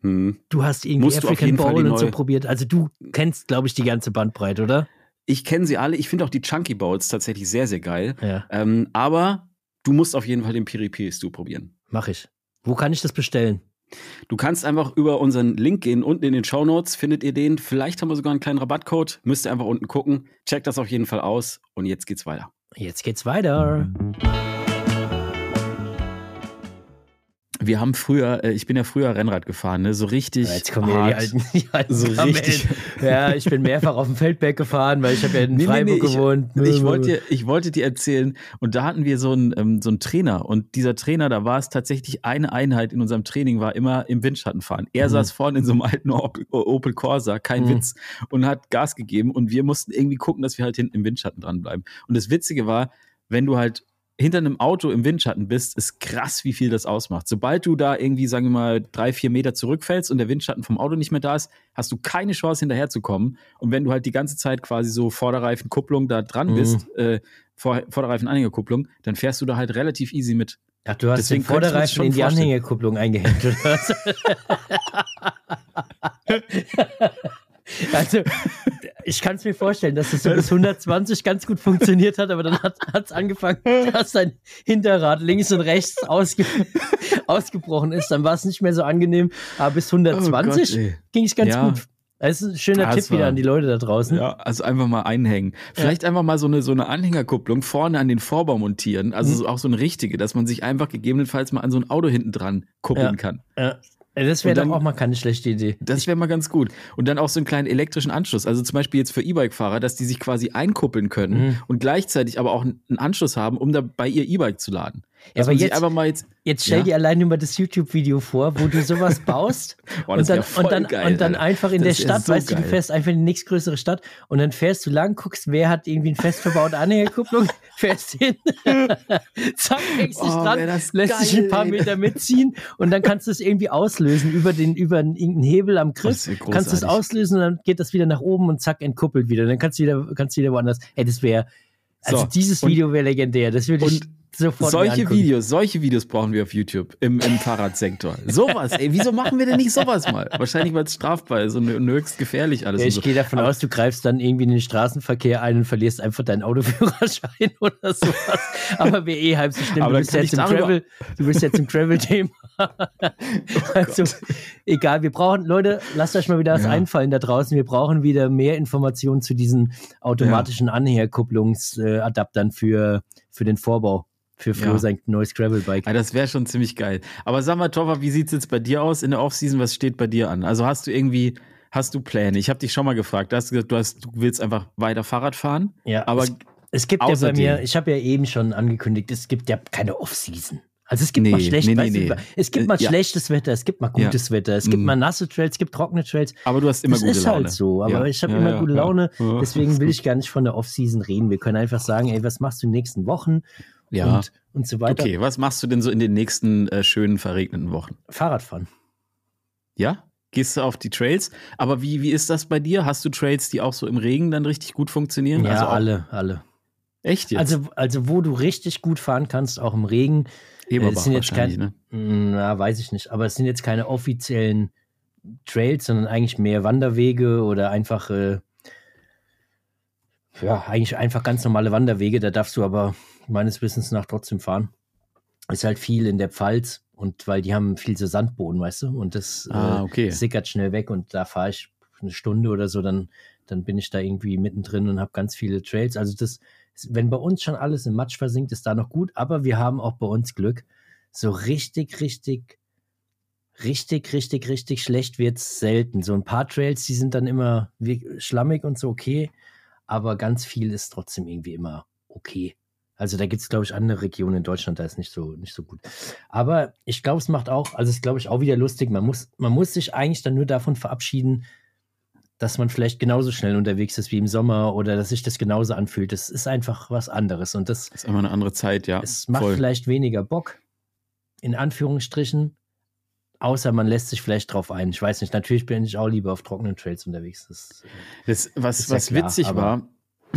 Hm. Du hast irgendwie Musst African Bowl und so probiert. Also du kennst, glaube ich, die ganze Bandbreite, oder? Ich kenne sie alle. Ich finde auch die Chunky Bowls tatsächlich sehr, sehr geil. Ja. Ähm, aber du musst auf jeden Fall den Piri Piri Stew probieren. Mach ich. Wo kann ich das bestellen? Du kannst einfach über unseren Link gehen. Unten in den Show Notes findet ihr den. Vielleicht haben wir sogar einen kleinen Rabattcode. Müsst ihr einfach unten gucken. Checkt das auf jeden Fall aus. Und jetzt geht's weiter. Jetzt geht's weiter. Wir haben früher, äh, ich bin ja früher Rennrad gefahren, ne? so richtig. Jetzt kommen hart, die alten, die alten so richtig. Ja, ich bin mehrfach auf dem Feldberg gefahren, weil ich habe ja in nee, Freiburg nee, nee, gewohnt. Ich, ich, wollte dir, ich wollte dir erzählen, und da hatten wir so einen, ähm, so einen Trainer. Und dieser Trainer, da war es tatsächlich eine Einheit in unserem Training, war immer im Windschatten fahren. Er mhm. saß vorne in so einem alten Opel Corsa, kein mhm. Witz, und hat Gas gegeben. Und wir mussten irgendwie gucken, dass wir halt hinten im Windschatten dranbleiben. Und das Witzige war, wenn du halt hinter einem Auto im Windschatten bist, ist krass, wie viel das ausmacht. Sobald du da irgendwie, sagen wir mal, drei, vier Meter zurückfällst und der Windschatten vom Auto nicht mehr da ist, hast du keine Chance hinterherzukommen. Und wenn du halt die ganze Zeit quasi so Vorderreifenkupplung da dran mhm. bist, äh, Vor Vorderreifen-Anhängerkupplung, dann fährst du da halt relativ easy mit. Ach, du hast Deswegen den Vorderreifen in die Anhängerkupplung eingehängt, oder was? <laughs> Also, ich kann es mir vorstellen, dass es so bis 120 ganz gut funktioniert hat, aber dann hat es angefangen, dass dein Hinterrad links und rechts ausge ausgebrochen ist. Dann war es nicht mehr so angenehm, aber bis 120 oh ging es ganz ja. gut. Das ist ein schöner das Tipp wieder an die Leute da draußen. Ja, also einfach mal einhängen. Vielleicht ja. einfach mal so eine, so eine Anhängerkupplung vorne an den Vorbau montieren. Also mhm. auch so eine richtige, dass man sich einfach gegebenenfalls mal an so ein Auto hinten dran kuppeln ja. kann. Ja. Das wäre doch auch mal keine schlechte Idee. Das wäre mal ganz gut. Und dann auch so einen kleinen elektrischen Anschluss. Also zum Beispiel jetzt für E-Bike-Fahrer, dass die sich quasi einkuppeln können mhm. und gleichzeitig aber auch einen Anschluss haben, um da bei ihr E-Bike zu laden. Ja, aber jetzt, einfach mal jetzt, jetzt stell ja? dir allein nur mal das YouTube-Video vor, wo du sowas <laughs> baust Boah, und, dann, und, dann, geil, und dann einfach in das der Stadt, so weißt geil. du, du fährst einfach in die nächstgrößere Stadt und dann fährst du lang, guckst, wer hat irgendwie eine fest verbaute Anhängerkupplung, <laughs> fährst hin, <laughs> zack, hängst dich oh, dran, lässt geil, dich ein paar Meter mitziehen und dann kannst du es irgendwie auslösen über den über irgendeinen Hebel am Griff, kannst du es auslösen und dann geht das wieder nach oben und zack, entkuppelt wieder. Dann kannst du wieder, kannst du wieder woanders. Ey, das wäre, also so, dieses Video wäre legendär. Das würde ich Sofort solche Videos, solche Videos brauchen wir auf YouTube im, im Fahrradsektor. <laughs> Sowas, ey, wieso machen wir denn nicht sowas mal? Wahrscheinlich, weil es strafbar ist und, und höchst gefährlich alles. Ja, ich so. gehe davon Aber aus, du greifst dann irgendwie in den Straßenverkehr ein und verlierst einfach deinen Autoführerschein <laughs> oder sowas. Aber wäre eh halb so schlimm. du bist, jetzt im Travel, du bist jetzt im Travel-Thema. <laughs> oh also, egal, wir brauchen, Leute, lasst euch mal wieder was ja. einfallen da draußen. Wir brauchen wieder mehr Informationen zu diesen automatischen ja. Anhängerkupplungsadaptern für, für den Vorbau für Flo ja. sein neues Gravelbike. Ja, das wäre schon ziemlich geil. Aber sag mal, Toffer, wie sieht es jetzt bei dir aus in der Offseason? Was steht bei dir an? Also hast du irgendwie, hast du Pläne? Ich habe dich schon mal gefragt. Du hast gesagt, du, hast, du willst einfach weiter Fahrrad fahren. Ja, aber es, es gibt ja bei mir, ich habe ja eben schon angekündigt, es gibt ja keine Offseason. Also es gibt nee, mal schlecht, nee, nee, nee. es gibt mal äh, ja. schlechtes Wetter, es gibt mal gutes ja. Wetter, es gibt mm. mal nasse Trails, es gibt trockene Trails. Aber du hast immer das gute Laune. Das ist halt so, aber ja. ich habe immer gute Laune, deswegen <laughs> will ich gar nicht von der Offseason reden. Wir können einfach sagen, ey, was machst du in den nächsten Wochen? Ja. und, und so weiter. Okay, was machst du denn so in den nächsten äh, schönen, verregneten Wochen? Fahrradfahren. Ja? Gehst du auf die Trails? Aber wie, wie ist das bei dir? Hast du Trails, die auch so im Regen dann richtig gut funktionieren? Ja, also alle, alle. Echt jetzt? Also, also wo du richtig gut fahren kannst, auch im Regen. Äh, Eberbach sind jetzt kein, ne? Na, weiß ich nicht. Aber es sind jetzt keine offiziellen Trails, sondern eigentlich mehr Wanderwege oder einfach äh, ja, eigentlich einfach ganz normale Wanderwege. Da darfst du aber meines Wissens nach trotzdem fahren. Ist halt viel in der Pfalz und weil die haben viel so Sandboden, weißt du, und das ah, okay. äh, sickert schnell weg und da fahre ich eine Stunde oder so, dann, dann bin ich da irgendwie mittendrin und habe ganz viele Trails. Also das, wenn bei uns schon alles im Matsch versinkt, ist da noch gut, aber wir haben auch bei uns Glück. So richtig, richtig, richtig, richtig, richtig schlecht wird es selten. So ein paar Trails, die sind dann immer schlammig und so okay, aber ganz viel ist trotzdem irgendwie immer okay. Also da gibt es, glaube ich, andere Regionen in Deutschland, da ist nicht so, nicht so gut. Aber ich glaube, es macht auch, also es ist, glaube ich, auch wieder lustig. Man muss, man muss sich eigentlich dann nur davon verabschieden, dass man vielleicht genauso schnell unterwegs ist wie im Sommer oder dass sich das genauso anfühlt. Das ist einfach was anderes. Und das, das ist immer eine andere Zeit, ja. Es macht voll. vielleicht weniger Bock, in Anführungsstrichen. Außer man lässt sich vielleicht drauf ein. Ich weiß nicht, natürlich bin ich auch lieber auf trockenen Trails unterwegs. Das, das was was ja klar, witzig war,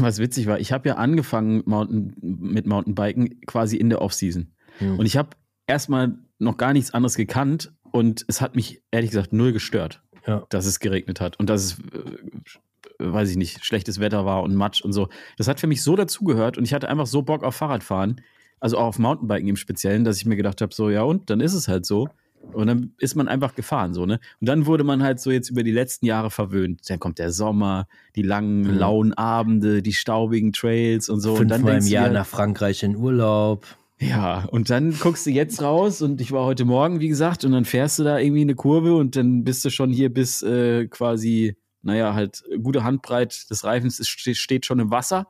was witzig war, ich habe ja angefangen Mountain, mit Mountainbiken quasi in der Offseason. Hm. Und ich habe erstmal noch gar nichts anderes gekannt und es hat mich ehrlich gesagt null gestört, ja. dass es geregnet hat und dass es, äh, weiß ich nicht, schlechtes Wetter war und Matsch und so. Das hat für mich so dazugehört und ich hatte einfach so Bock auf Fahrradfahren, also auch auf Mountainbiken im Speziellen, dass ich mir gedacht habe, so ja und, dann ist es halt so. Und dann ist man einfach gefahren, so, ne? Und dann wurde man halt so jetzt über die letzten Jahre verwöhnt. Dann kommt der Sommer, die langen, mhm. lauen Abende, die staubigen Trails und so. Fünfmal und dann im Jahr nach Frankreich in Urlaub. Ja, und dann guckst du jetzt raus und ich war heute Morgen, wie gesagt, und dann fährst du da irgendwie eine Kurve und dann bist du schon hier bis äh, quasi, naja, halt gute Handbreit des Reifens ist, steht schon im Wasser.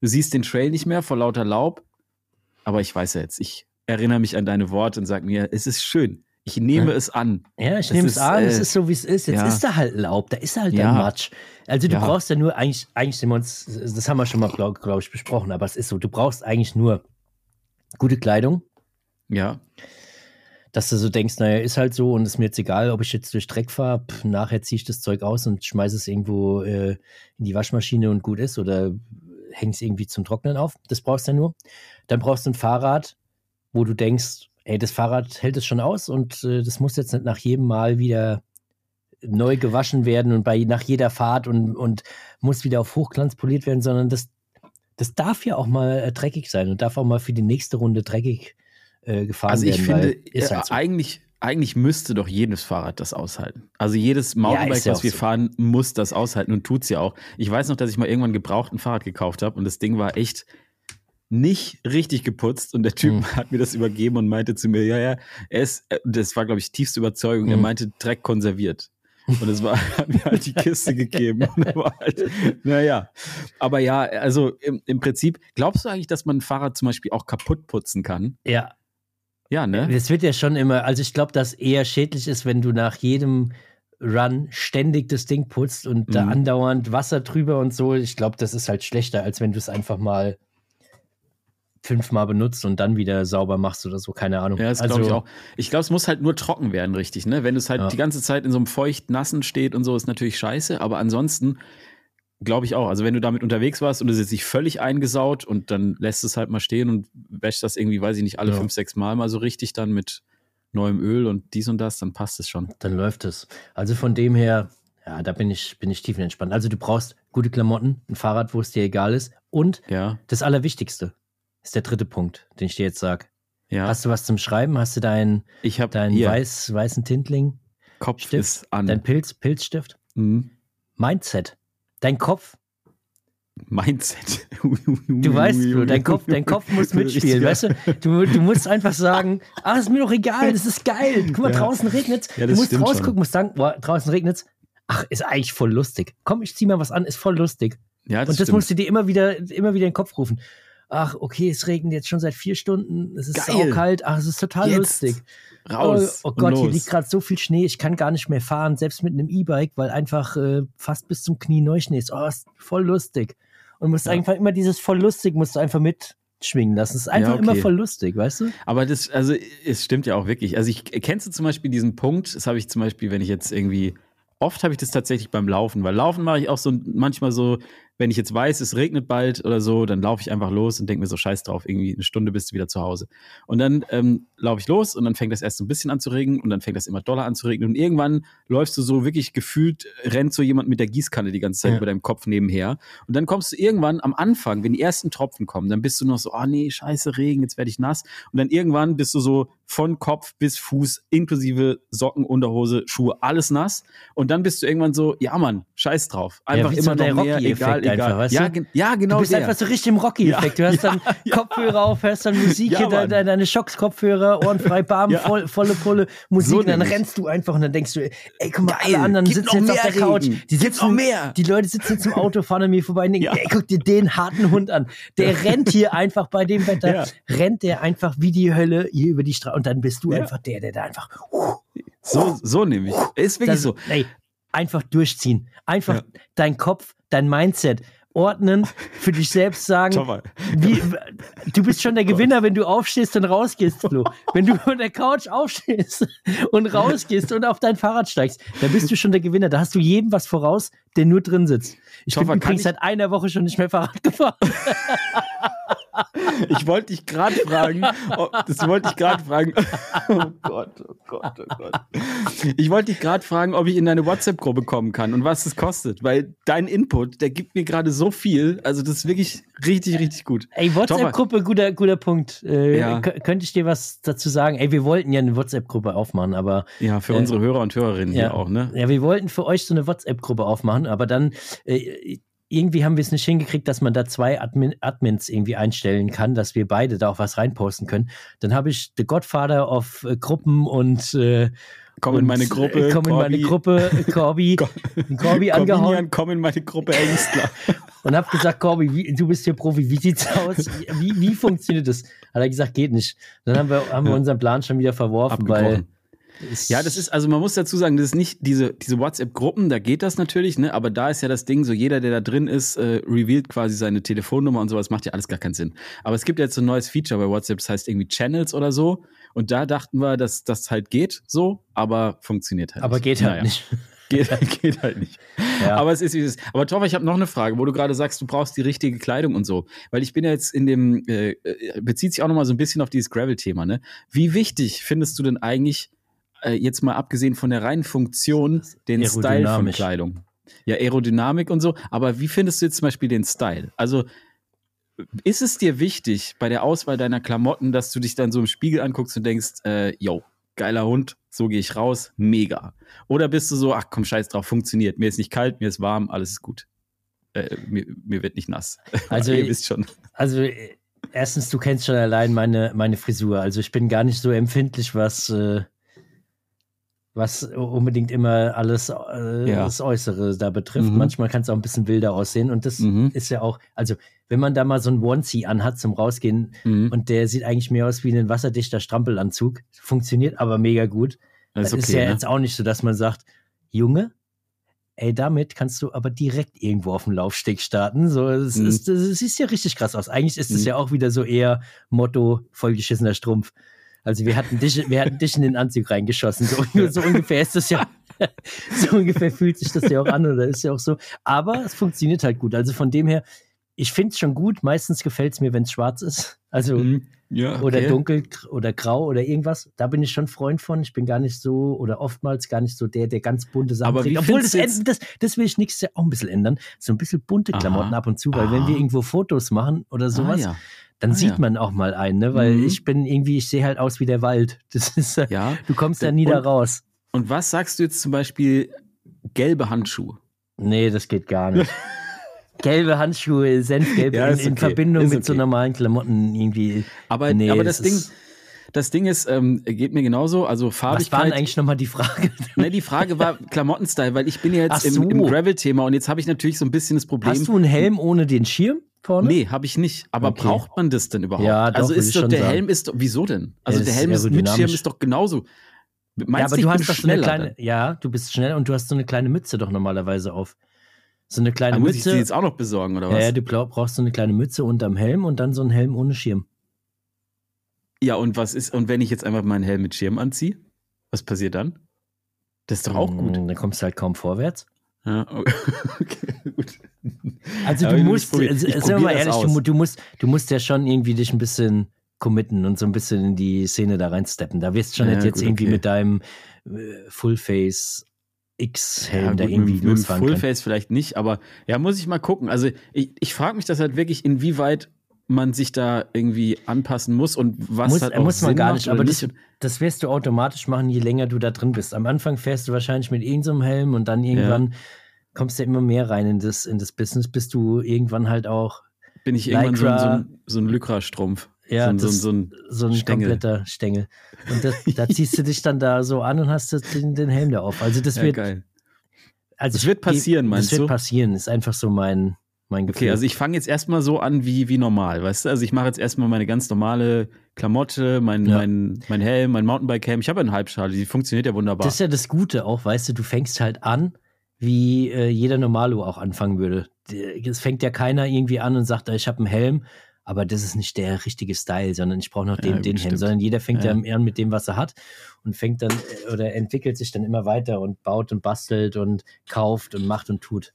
Du siehst den Trail nicht mehr vor lauter Laub. Aber ich weiß ja jetzt, ich erinnere mich an deine Worte und sag mir, es ist schön. Ich nehme es an. Ja, ich nehme es an, äh, es ist so, wie es ist. Jetzt ja. ist da halt Laub, da ist halt ja. der Matsch. Also du ja. brauchst ja nur, eigentlich, eigentlich sind wir uns, das haben wir schon mal, glaube glaub ich, besprochen, aber es ist so, du brauchst eigentlich nur gute Kleidung. Ja. Dass du so denkst, naja, ist halt so und ist mir jetzt egal, ob ich jetzt durch Dreck fahre, nachher ziehe ich das Zeug aus und schmeiße es irgendwo äh, in die Waschmaschine und gut ist oder häng es irgendwie zum Trocknen auf. Das brauchst du ja nur. Dann brauchst du ein Fahrrad, wo du denkst, ey, das Fahrrad hält es schon aus und äh, das muss jetzt nicht nach jedem Mal wieder neu gewaschen werden und bei nach jeder Fahrt und, und muss wieder auf Hochglanz poliert werden, sondern das das darf ja auch mal äh, dreckig sein und darf auch mal für die nächste Runde dreckig äh, gefahren also werden. Also ich finde, halt so. eigentlich, eigentlich müsste doch jedes Fahrrad das aushalten. Also jedes Mountainbike, ja, was wir so. fahren, muss das aushalten und tut es ja auch. Ich weiß noch, dass ich mal irgendwann gebraucht ein Fahrrad gekauft habe und das Ding war echt nicht richtig geputzt und der Typ mhm. hat mir das übergeben und meinte zu mir, ja, ja, er ist, äh, das war, glaube ich, tiefste Überzeugung, mhm. er meinte Dreck konserviert. Und es war, <laughs> hat mir halt die Kiste gegeben. halt, <laughs> naja. Aber ja, also im, im Prinzip, glaubst du eigentlich, dass man ein Fahrrad zum Beispiel auch kaputt putzen kann? Ja. Ja, ne? Es wird ja schon immer, also ich glaube, dass eher schädlich ist, wenn du nach jedem Run ständig das Ding putzt und mhm. da andauernd Wasser drüber und so. Ich glaube, das ist halt schlechter, als wenn du es einfach mal fünfmal benutzt und dann wieder sauber machst oder so, keine Ahnung. Ja, das also, glaube ich auch. Ich glaube, es muss halt nur trocken werden, richtig, ne? Wenn es halt ja. die ganze Zeit in so einem feucht-nassen steht und so, ist natürlich scheiße, aber ansonsten glaube ich auch. Also wenn du damit unterwegs warst und es ist nicht völlig eingesaut und dann lässt es halt mal stehen und wäschst das irgendwie, weiß ich nicht, alle ja. fünf, sechs Mal mal so richtig dann mit neuem Öl und dies und das, dann passt es schon. Dann läuft es. Also von dem her, ja, da bin ich, bin ich tiefenentspannt. Also du brauchst gute Klamotten, ein Fahrrad, wo es dir egal ist und ja. das Allerwichtigste, ist der dritte Punkt, den ich dir jetzt sage. Ja. Hast du was zum Schreiben? Hast du deinen, ich hab deinen weiß, weißen Tintling? Kopf Stift? ist an. Dein Pilz, Pilzstift? Mhm. Mindset. Dein Kopf. Mindset. <laughs> Du weißt, Bro, dein Kopf, dein Kopf muss <laughs> mitspielen, weißt du? du? Du musst einfach sagen, ach, <laughs> ist mir doch egal, das ist geil. Guck mal, ja. draußen regnet's. Ja, du musst rausgucken, musst sagen, boah, draußen regnet's. Ach, ist eigentlich voll lustig. Komm, ich zieh mal was an, ist voll lustig. Ja, das Und das stimmt. musst du dir immer wieder, immer wieder in den Kopf rufen ach, okay, es regnet jetzt schon seit vier Stunden, es ist kalt, ach, es ist total jetzt. lustig. Raus. Oh, oh Gott, hier liegt gerade so viel Schnee, ich kann gar nicht mehr fahren, selbst mit einem E-Bike, weil einfach äh, fast bis zum Knie Neuschnee ist. Oh, ist voll lustig. Und musst ja. einfach immer dieses voll lustig, musst du einfach mitschwingen lassen. Es ist einfach ja, okay. immer voll lustig, weißt du? Aber das, also, es stimmt ja auch wirklich. Also, ich kennst du zum Beispiel diesen Punkt, das habe ich zum Beispiel, wenn ich jetzt irgendwie oft habe ich das tatsächlich beim Laufen, weil Laufen mache ich auch so manchmal so, wenn ich jetzt weiß, es regnet bald oder so, dann laufe ich einfach los und denke mir so, scheiß drauf, irgendwie eine Stunde bist du wieder zu Hause. Und dann ähm, laufe ich los und dann fängt das erst so ein bisschen an zu regnen und dann fängt das immer doller an zu regnen und irgendwann läufst du so wirklich gefühlt, rennt so jemand mit der Gießkanne die ganze Zeit ja. über deinem Kopf nebenher und dann kommst du irgendwann am Anfang, wenn die ersten Tropfen kommen, dann bist du noch so, oh nee, scheiße, Regen, jetzt werde ich nass und dann irgendwann bist du so von Kopf bis Fuß inklusive Socken, Unterhose, Schuhe, alles nass und dann bist du irgendwann so, ja Mann, scheiß drauf, einfach ja, immer so noch mehr, egal, einfach, weißt ja, du? ja, genau. Du bist der. einfach so richtig im Rocky-Effekt. du hast dann <laughs> Kopfhörer auf, hörst dann Musik, ja, de, de, deine Schocks-Kopfhörer, ohrenfrei, bam, <laughs> voll, volle Pulle Musik. So und dann rennst du einfach und dann denkst du, ey, guck mal, Geil, alle anderen sitzen jetzt auf der Couch. Die sitzen noch mehr. Die Leute sitzen jetzt im Auto, fahren an mir vorbei und denken, ey, guck dir den harten Hund an. Der rennt hier einfach bei dem Wetter, rennt der einfach wie die Hölle hier über die Straße und dann bist du einfach der, der da einfach. Uh, so, so nämlich. Ist wirklich das, so. Ey, einfach durchziehen. Einfach ja. dein Kopf, dein Mindset. einordnen, für dich selbst sagen, wie, du bist schon der <laughs> Gewinner, wenn du aufstehst und rausgehst, Flo. Wenn du von der Couch aufstehst und rausgehst und auf dein Fahrrad steigst, dann bist du schon der Gewinner. Da hast du jedem was voraus, der nur drin sitzt. Ich Toffer, bin übrigens seit einer Woche schon nicht mehr Fahrrad gefahren. <laughs> ich wollte dich gerade fragen, ob, das wollte ich gerade fragen. <laughs> Oh Gott, oh Gott, oh Gott. Ich wollte dich gerade fragen, ob ich in deine WhatsApp-Gruppe kommen kann und was es kostet, weil dein Input, der gibt mir gerade so viel. Also das ist wirklich richtig, richtig gut. Ey, WhatsApp-Gruppe, guter, guter Punkt. Äh, ja. Könnte ich dir was dazu sagen? Ey, wir wollten ja eine WhatsApp-Gruppe aufmachen, aber. Ja, für äh, unsere Hörer und Hörerinnen ja, hier auch, ne? Ja, wir wollten für euch so eine WhatsApp-Gruppe aufmachen, aber dann. Äh, irgendwie haben wir es nicht hingekriegt, dass man da zwei Admin Admins irgendwie einstellen kann, dass wir beide da auch was reinposten können. Dann habe ich The Godfather of äh, Gruppen und äh, Komm in meine Gruppe. Komm in meine Gruppe, Corby. <laughs> Corby angehauen. Komm in meine Gruppe, Ängstler. <laughs> und hab gesagt, Corby, wie, du bist hier Profi, wie sieht's aus? Wie, wie funktioniert das? Hat er gesagt, geht nicht. Dann haben wir, haben wir unseren Plan schon wieder verworfen, weil ja, das ist, also man muss dazu sagen, das ist nicht diese, diese WhatsApp-Gruppen, da geht das natürlich, ne? Aber da ist ja das Ding, so jeder, der da drin ist, äh, revealed quasi seine Telefonnummer und sowas, macht ja alles gar keinen Sinn. Aber es gibt jetzt so ein neues Feature bei WhatsApp, das heißt irgendwie Channels oder so. Und da dachten wir, dass das halt geht so, aber funktioniert halt aber nicht. Aber geht halt naja. nicht. <laughs> Geht, geht halt nicht. <laughs> Ja. Aber es ist wie es ist. Aber Toffer, ich habe noch eine Frage, wo du gerade sagst, du brauchst die richtige Kleidung und so. Weil ich bin ja jetzt in dem, äh, äh bezieht sich auch nochmal so ein bisschen auf dieses Gravel-Thema, ne? Wie wichtig findest du denn eigentlich äh, jetzt mal abgesehen von der reinen Funktion, den Style von Kleidung. Ja, Aerodynamik und so. Aber wie findest du jetzt zum Beispiel den Style? Also ist es dir wichtig bei der Auswahl deiner Klamotten, dass du dich dann so im Spiegel anguckst und denkst, äh, yo, geiler Hund, so gehe ich raus, mega. Oder bist du so, ach komm, scheiß drauf, funktioniert. Mir ist nicht kalt, mir ist warm, alles ist gut. Äh, mir, mir, wird nicht nass. <laughs> Also, ihr wisst schon. Also, erstens, du kennst schon allein meine, meine Frisur. Also, ich bin gar nicht so empfindlich, was. Äh was unbedingt immer alles äh, ja. das Äußere da betrifft. Mhm. Manchmal kann es auch ein bisschen wilder aussehen und das mhm. ist ja auch, also wenn man da mal so ein Onesie anhat zum Rausgehen mhm. und der sieht eigentlich mehr aus wie ein wasserdichter Strampelanzug, funktioniert aber mega gut. Das, das ist, okay, ja ne? jetzt auch nicht so, dass man sagt, Junge, ey, damit kannst du aber direkt irgendwo auf dem Laufsteg starten. So, das, mhm. ist, das, sieht ja richtig krass aus. Eigentlich ist es mhm. ja auch wieder so eher Motto vollgeschissener Strumpf. Also wir hatten dich, wir hatten dich in den Anzug reingeschossen. So, so ungefähr ist das ja, so ungefähr fühlt sich das ja auch an oder ist ja auch so. Aber es funktioniert halt gut. Also von dem her, ich finde es schon gut. Meistens gefällt es mir, wenn es schwarz ist. Also mhm. ja, okay. oder dunkel oder grau oder irgendwas. Da bin ich schon Freund von. Ich bin gar nicht so oder oftmals gar nicht so der, der ganz bunte Sachen Aber trägt. Obwohl das, das, das will ich nächstes Jahr auch ein bisschen ändern. So ein bisschen bunte Klamotten Aha. ab und zu, weil Aha. wenn wir irgendwo Fotos machen oder ah, sowas, ah, ja dann ah, sieht ja. man auch mal einen, ne? Weil mhm. ich bin irgendwie, ich sehe halt aus wie der Wald. <laughs> Das ist, äh, ja. du kommst da nie und, da raus. Und was sagst du jetzt zum Beispiel gelbe Handschuhe? Nee, das geht gar nicht. <laughs> gelbe Handschuhe, Senfgelb ja, in, in okay. Verbindung ist mit okay. so normalen Klamotten irgendwie. Aber, nee, aber das, das Ding, das Ding ist, ähm, geht mir genauso. Also Farbigkeit. Was war denn eigentlich nochmal die Frage? ne, die Frage war Klamottenstyle, weil ich bin ja jetzt so. im, im Gravel-Thema und jetzt habe ich natürlich so ein bisschen das Problem. Hast du einen Helm ohne den Schirm? vorne? Nee, habe ich nicht. Aber okay. braucht man das denn überhaupt? Ja, doch, also ist doch der sagen. Helm ist doch, wieso denn? Also der Helm ist mit Schirm ist doch genauso. Meinst ja, aber du, du hast doch so eine kleine, ja, du bist schnell und du hast so eine kleine Mütze doch normalerweise auf. So eine kleine muss Mütze. ich die jetzt auch noch besorgen, oder was? Ja, du brauchst so eine kleine Mütze unterm Helm und dann so einen Helm ohne Schirm. Ja, und was ist, und wenn ich jetzt einfach meinen Helm mit Schirm anziehe, was passiert dann? Das ist doch auch gut. Dann kommst du halt kaum vorwärts. Ja, <laughs> okay, gut. Also du musst, also, sind wir mal ehrlich, du, du, musst, du musst ja schon irgendwie dich ein bisschen committen und so ein bisschen in die Szene da reinsteppen. Da wirst du schon ja, nicht jetzt gut, irgendwie okay. mit deinem äh, Fullface X-Helm ja, da irgendwie mit, losfahren mit Fullface vielleicht nicht, aber ja, muss ich mal gucken. Also ich, ich frage mich das halt wirklich, inwieweit man sich da irgendwie anpassen muss und was muss, halt auch muss man Sinn gar nicht, aber das, das wirst du automatisch machen, je länger du da drin bist. Am Anfang fährst du wahrscheinlich mit irgendeinem Helm und dann irgendwann ja. kommst du immer mehr rein in das, in das Business, bis du irgendwann halt auch bin ich irgendwann Lycra, so, ein, so ein Lycra-Strumpf. Ja, so, ein, das, so, ein, so ein Stängel. kompletter Stängel. Und das, da ziehst du dich dann da so an und hast den, den Helm da auf. Also das ja, wird. Geil. Also das wird passieren, meinst du? Das wird passieren, ist einfach so mein, mein Gefühl. Okay, also ich fange jetzt erstmal so an wie, wie normal, weißt du? Also ich mache jetzt erstmal meine ganz normale Klamotte, mein, ja. mein, mein Helm, mein Mountainbike-Helm. Ich habe eine Halbschale, die funktioniert ja wunderbar. Das ist ja das Gute auch, weißt du, du fängst halt an, wie äh, jeder Normalo auch anfangen würde. es fängt ja keiner irgendwie an und sagt, ich habe einen Helm, aber das ist nicht der richtige Style, sondern ich brauche noch den, ja, den Helm, sondern jeder fängt ja. ja an mit dem, was er hat und fängt dann äh, oder entwickelt sich dann immer weiter und baut und bastelt und kauft und macht und tut.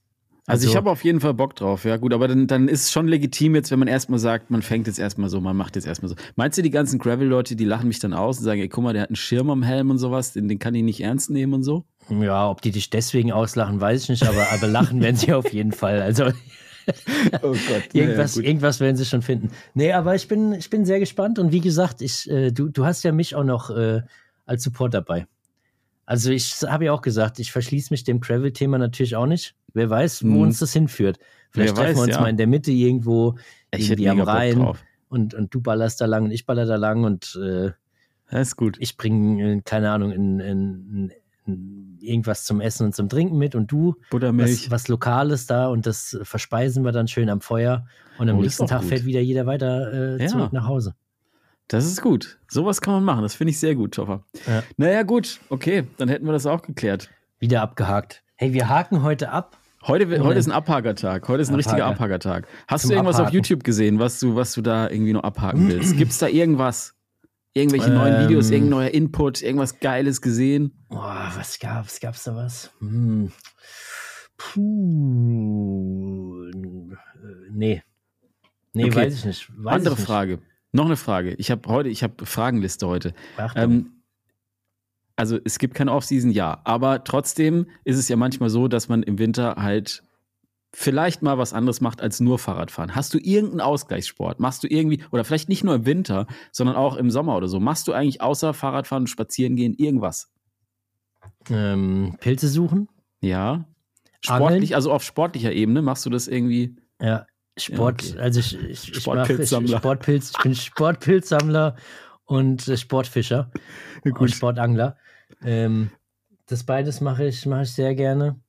Also, also ich habe auf jeden Fall Bock drauf, ja gut, aber dann, dann ist es schon legitim jetzt, wenn man erstmal sagt, man fängt jetzt erstmal so, man macht jetzt erstmal so. Meinst du, die ganzen Gravel-Leute, die lachen mich dann aus und sagen, ey, guck mal, der hat einen Schirm am Helm und sowas, den, den kann ich nicht ernst nehmen und so? Ja, ob die dich deswegen auslachen, weiß ich nicht, aber, aber lachen werden sie auf jeden Fall. Also <laughs> oh Gott. irgendwas, ja, irgendwas werden sie schon finden. Nee, aber ich bin, ich bin sehr gespannt und wie gesagt, ich, äh, du, du hast ja mich auch noch äh, als Support dabei. Also ich habe ja auch gesagt, ich verschließe mich dem Gravel-Thema natürlich auch nicht. Wer weiß, wo hm. uns das hinführt. Vielleicht Wer treffen weiß, wir uns ja. mal in der Mitte irgendwo, ich irgendwie am Rhein und, und du ballerst da lang und ich baller da lang und äh, das ist gut. Ich bringe, keine Ahnung, in, in, in, irgendwas zum Essen und zum Trinken mit und du Buttermilch. Was, was Lokales da und das verspeisen wir dann schön am Feuer und am oh, nächsten Tag gut. fährt wieder jeder weiter äh, ja. zurück nach Hause. Das ist gut. Sowas kann man machen. Das finde ich sehr gut, Toffer. Ja. Naja, gut. Okay, dann hätten wir das auch geklärt. Wieder abgehakt. Hey, wir haken heute ab. Heute, heute ist ein Abhakertag. Heute ist ein Abhaker. richtiger Abhakertag. Hast Zum du irgendwas Abhaken. auf YouTube gesehen, was du, was du da irgendwie noch abhaken willst? <clears throat> Gibt es da irgendwas? Irgendwelche ähm, neuen Videos, irgendein neuer Input, irgendwas Geiles gesehen? Boah, was gab's? Gab's da was? Hm. Puh. Nee. Nee, okay. weiß ich nicht. Weiß Andere ich nicht. Frage. Noch eine Frage. Ich habe heute, ich habe Fragenliste heute. Ähm, also es gibt keine Offseason, ja, aber trotzdem ist es ja manchmal so, dass man im Winter halt vielleicht mal was anderes macht als nur Fahrradfahren. Hast du irgendeinen Ausgleichssport? Machst du irgendwie, oder vielleicht nicht nur im Winter, sondern auch im Sommer oder so, machst du eigentlich außer Fahrradfahren und Spazieren gehen irgendwas? Ähm, Pilze suchen? Ja. Sportlich, Angeln? also auf sportlicher Ebene machst du das irgendwie? Ja, Sport, ja, okay. also ich, ich, ich Sportpilzsammler. Sportpilz, ich bin Sportpilzsammler und äh, Sportfischer und Sportangler. Ähm, das beides mache ich, mache ich sehr gerne.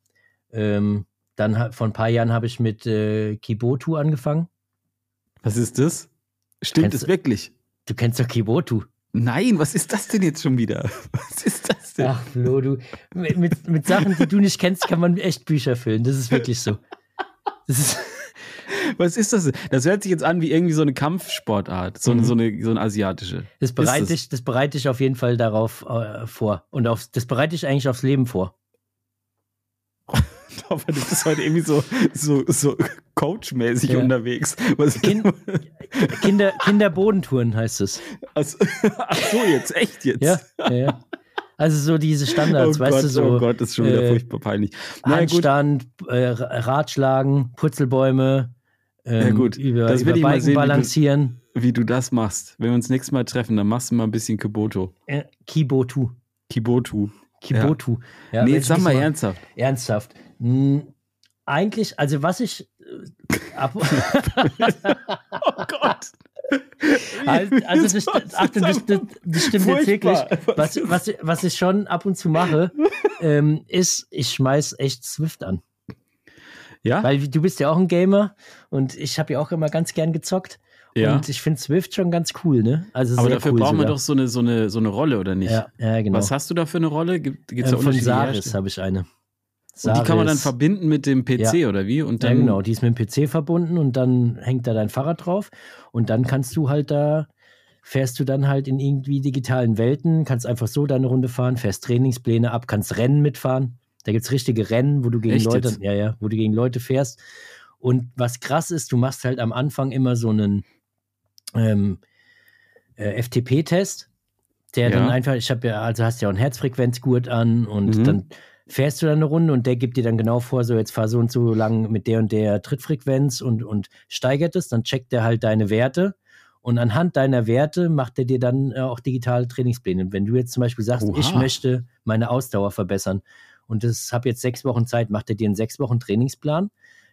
Ähm, dann vor ein paar Jahren habe ich mit äh, Kibotu angefangen. Was ist das? Stimmt es wirklich? Du kennst doch Kibotu. Nein, was ist das denn jetzt schon wieder? <laughs> Was ist das denn? Ach, Flo, du. Mit, mit, mit Sachen, die du nicht kennst, kann man echt Bücher füllen. Das ist wirklich so. Das ist. Was ist das? Das hört sich jetzt an wie irgendwie so eine Kampfsportart, so, mhm. so, eine, so eine asiatische. Das bereite, ich, das bereite ich auf jeden Fall darauf äh, vor. Und auf, das bereite ich eigentlich aufs Leben vor. <laughs> du bist heute irgendwie so, so, so coachmäßig ja. unterwegs. Kind, Kinder, Kinderbodentouren heißt es. Also, ach so, jetzt, echt jetzt? Ja, ja. Also so diese Standards, oh weißt Gott, du so. Oh Gott, das ist schon wieder äh, furchtbar peinlich. Handstand, äh, Ratschlagen, Purzelbäume, ähm, ja, gut. über, das über Biken sehen, balancieren. Wie du, wie du, das machst. Wenn wir uns nächstes Mal treffen, dann machst du mal ein bisschen Kiboto. Äh, Kibotu. Kibotu. Kibotu. Ja. Ja, nee, sag mal ernsthaft. Ernsthaft. Hm, eigentlich, also was ich äh, ab <laughs> Oh Gott. Also, also das, das, das, das stimmt jetzt wirklich. Was, was, was ich schon ab und zu mache, <laughs> ähm, ist, ich schmeiß echt Swift an. Ja. Weil du bist ja auch ein Gamer und ich habe ja auch immer ganz gern gezockt. Ja. Und ich finde Swift schon ganz cool, ne? Also Aber dafür cool brauchen wir doch so eine, so, eine, so eine Rolle, oder nicht? Ja, ja genau. Was hast du da für eine Rolle? Gibt es ähm, Von Saris habe ich eine. Saris. Und die kann man dann verbinden mit dem PC, ja. oder wie? Und dann ja, genau. Die ist mit dem PC verbunden und dann hängt da dein Fahrrad drauf. Und dann kannst du halt da, fährst du dann halt in irgendwie digitalen Welten, kannst einfach so deine Runde fahren, fährst Trainingspläne ab, kannst Rennen mitfahren. Da gibt es richtige Rennen, wo du gegen Echt Leute, jetzt? ja, ja, wo du gegen Leute fährst. Und was krass ist, du machst halt am Anfang immer so einen ähm, äh, FTP-Test, der ja. dann einfach, ich habe ja, also hast ja auch einen Herzfrequenzgurt an und mhm. dann fährst du dann eine Runde und der gibt dir dann genau vor, so jetzt fahr so und so lang mit der und der Trittfrequenz und, und steigert es, dann checkt er halt deine Werte und anhand deiner Werte macht er dir dann äh, auch digitale Trainingspläne. Und wenn du jetzt zum Beispiel sagst, Oha. ich möchte meine Ausdauer verbessern und das habe jetzt sechs Wochen Zeit, macht er dir einen sechs Wochen Trainingsplan.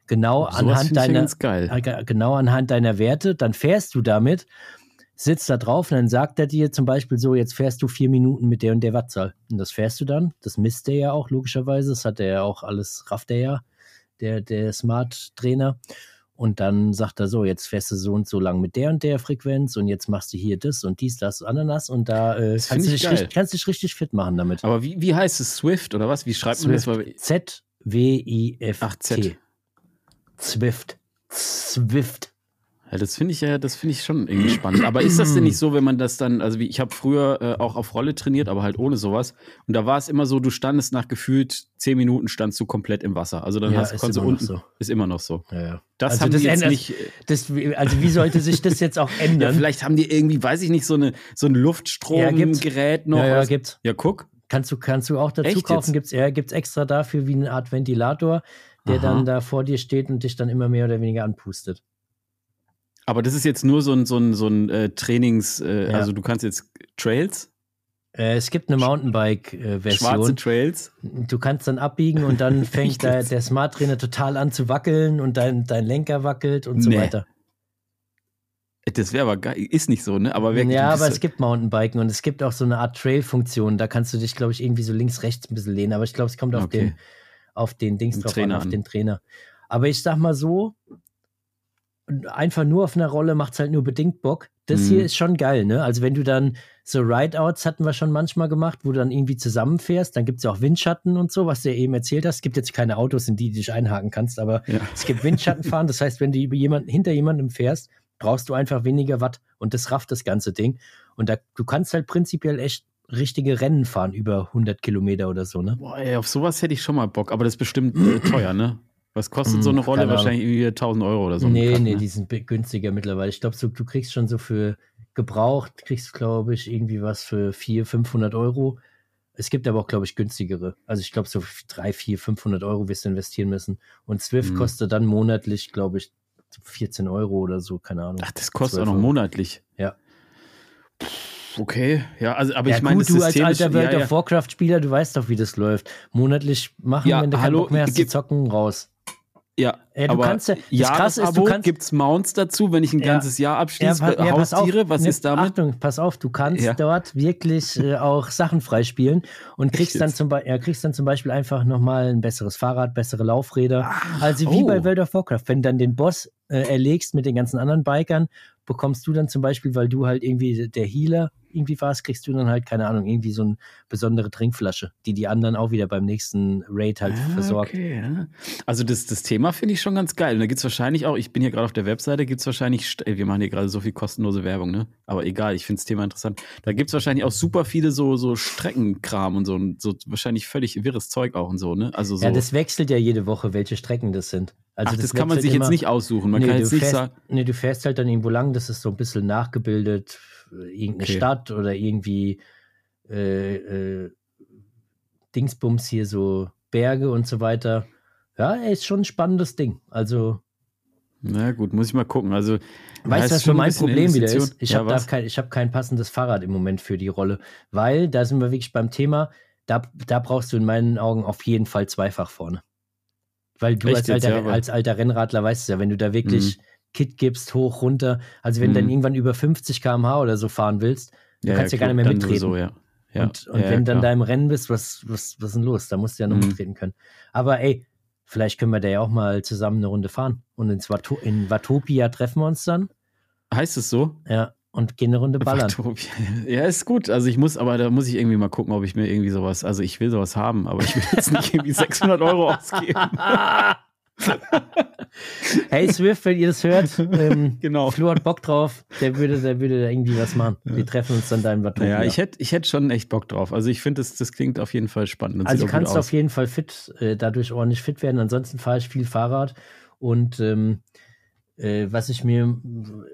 Genau so anhand deiner, äh, genau anhand deiner Werte, dann fährst du damit, sitzt da drauf und dann sagt er dir zum Beispiel so, jetzt fährst du vier Minuten mit der und der Wattzahl. Und das fährst du dann, das misst er ja auch logischerweise, das hat er ja auch alles, rafft er ja, der, der Smart-Trainer. Und dann sagt er so, jetzt fährst du so und so lang mit der und der Frequenz und jetzt machst du hier das und dies, das, Ananas und da äh, kannst, du dich richtig, kannst dich richtig fit machen damit. Aber wie, wie heißt es? Swift oder was? Wie schreibt Swift. man das? Z-W-I-F-T. Ach, Z. Zwift. Zwift. Das finde ich ja, das finde ich schon irgendwie spannend. Aber ist das denn nicht so, wenn man das dann, also wie ich habe früher äh, auch auf Rolle trainiert, aber halt ohne sowas. Und da war es immer so, du standest nach gefühlt zehn Minuten standst du komplett im Wasser. Also dann ja, hast du unten so. ist immer noch so. Ja, ja. Das also haben das die jetzt nicht. Das, also wie sollte sich das jetzt auch <laughs> ändern? vielleicht haben die irgendwie, weiß ich nicht, so eine so ein Luftstromgerät noch. Ja, ja, gibt's. Ja, guck. Kannst du, kannst du auch dazu Echt kaufen? Gibt es ja, gibt's extra dafür wie eine Art Ventilator, der Aha. dann da vor dir steht und dich dann immer mehr oder weniger anpustet. Aber das ist jetzt nur so ein, so ein, so ein äh, Trainings, äh, ja. also du kannst jetzt Trails? Äh, es gibt eine Mountainbike-Version. Schwarze Trails. Du kannst dann abbiegen und dann <laughs> fängt der, der Smart Trainer total an zu wackeln und dein, dein Lenker wackelt und so nee. weiter. Das wäre aber geil. Ist nicht so, ne? Aber wirklich, ja, aber es gibt Mountainbiken und es gibt auch so eine Art Trail-Funktion. Da kannst du dich, glaube ich, irgendwie so links, rechts ein bisschen lehnen. Aber ich glaube, es kommt auf okay. den, auf den Dings drauf an, auf den Trainer. Aber ich sag mal so, einfach nur auf einer Rolle macht es halt nur bedingt Bock. Das mhm. hier ist schon geil, ne? Also wenn du dann so Rideouts hatten wir schon manchmal gemacht, wo du dann irgendwie zusammenfährst, dann gibt es ja auch Windschatten und so, was du ja eben erzählt hast. Es gibt jetzt keine Autos, in die du dich einhaken kannst, aber ja. es gibt Windschattenfahren. Das heißt, wenn du über jemanden, hinter jemandem fährst, brauchst du einfach weniger Watt und das rafft das ganze Ding. Und da, du kannst halt prinzipiell echt richtige Rennen fahren über 100 Kilometer oder so, ne? Boah, ey, auf sowas hätte ich schon mal Bock, aber das ist bestimmt äh, teuer, ne? Was kostet so hm, eine Rolle? Wahrscheinlich irgendwie 1000 Euro oder so. Nee, Kack, nee, ne? die sind günstiger mittlerweile. Ich glaube, so, du kriegst schon so für gebraucht, kriegst, glaube ich, irgendwie was für 400, 500 Euro. Es gibt aber auch, glaube ich, günstigere. Also ich glaube, so 3, 4, 500 Euro wirst du investieren müssen. Und Swift hm. kostet dann monatlich, glaube ich, 14 Euro oder so, keine Ahnung. Ach, das kostet auch noch monatlich. Ja. Okay, ja, also aber ja, ich meine, gut, du als alter World ja, of Warcraft Spieler, du weißt doch, wie das läuft. Monatlich machen, ja, wenn du keinen Bock mehr hast, zu zocken, raus. Ja, ja du aber kannst ja, das krasse ist, du kannst gibt's Mounts dazu, wenn ich ein ja, ganzes Jahr abschließe, ja, ja, Haustiere, was ne, ist damit? Achtung, pass auf, du kannst dort wirklich äh, auch Sachen freispielen und kriegst dann, zum ja, kriegst dann zum Beispiel einfach nochmal ein besseres Fahrrad, bessere Laufräder. Ach, also wie oh. bei World of Warcraft, wenn du dann den Boss äh, erlegst mit den ganzen anderen Bikern, bekommst du dann zum Beispiel, weil du halt irgendwie der Healer irgendwie warst, kriegst du dann halt, keine Ahnung, irgendwie so eine besondere Trinkflasche, die die anderen auch wieder beim nächsten Raid halt ah, versorgt. Okay, ja. Also das, das Thema finde ich schon ganz geil. Und da gibt es wahrscheinlich auch, ich bin hier gerade auf der Webseite, gibt es wahrscheinlich, wir machen hier gerade so viel kostenlose Werbung, ne? Aber egal, ich finde das Thema interessant. Da gibt es wahrscheinlich auch super viele so, so Streckenkram und so, und so wahrscheinlich völlig wirres Zeug auch und so, ne? Also so. Ja, das wechselt ja jede Woche, welche Strecken das sind. Also Ach, das, das kann man sich immer, jetzt nicht aussuchen. Man nee, kann jetzt nicht fährst, sagen. Nee, du fährst halt dann irgendwo lang, das ist so ein bisschen nachgebildet, irgendeine okay. Stadt oder irgendwie äh, äh, Dingsbums hier, so Berge und so weiter. Ja, ist schon ein spannendes Ding. Also. Na gut, muss ich mal gucken. Also, weißt du, was für mein Problem wieder ist? Ich ja, habe kein, hab kein passendes Fahrrad im Moment für die Rolle, weil da sind wir wirklich beim Thema, da, da brauchst du in meinen Augen auf jeden Fall zweifach vorne. Weil du als alter, ja, als alter, Rennradler weißt ja, wenn du da wirklich mhm. Kit gibst, hoch, runter, also wenn mhm. du dann mhm. irgendwann über 50 km/h oder so fahren willst, du ja, kannst ja, gar nicht mehr mitreden. So, ja. Ja, und, und wenn du dann da im Rennen bist, was, was, was ist denn los? Da musst du ja noch mhm. mitreden können. Aber ey, vielleicht können wir da ja auch mal zusammen eine Runde fahren. Und in, Swato in Watopia treffen wir uns dann. Heißt es so? Ja und gehen eine Runde ballern. <laughs> Ja, ist gut. Also ich muss, aber da muss ich irgendwie mal gucken, ob ich mir irgendwie sowas, also ich will sowas haben, aber ich will jetzt nicht irgendwie <laughs> 600 Euro ausgeben. <laughs> <laughs> hey Swift, wenn ihr das hört, ähm, <laughs> genau. Flo hat Bock drauf, der würde, der würde da irgendwie was machen. Wir treffen uns dann da in Watopia. Ja, ich hätte ich hätt schon echt Bock drauf. Also ich finde, das, das klingt auf jeden Fall spannend. Das also kannst du auf jeden Fall fit, äh, dadurch ordentlich fit werden. Ansonsten fahre ich viel Fahrrad und ähm, äh, was ich mir,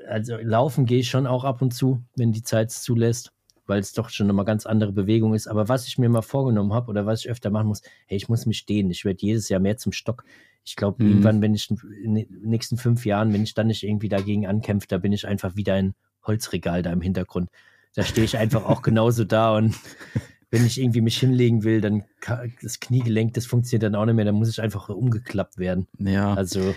also laufen gehe ich schon auch ab und zu, wenn die Zeit es zulässt, weil es doch schon nochmal ganz andere Bewegung ist. Aber was ich mir mal vorgenommen habe oder was ich öfter machen muss, hey, ich muss mich stehen. Ich werde jedes Jahr mehr zum Stock. Ich glaube, mhm. irgendwann, wenn ich in den nächsten fünf Jahren, wenn ich dann nicht irgendwie dagegen ankämpfe, da bin ich einfach wieder ein Holzregal da im Hintergrund. Da stehe ich einfach auch genauso da und <laughs> wenn ich irgendwie mich hinlegen will, dann das Kniegelenk, das funktioniert dann auch nicht mehr, dann muss ich einfach umgeklappt werden. Ja. Also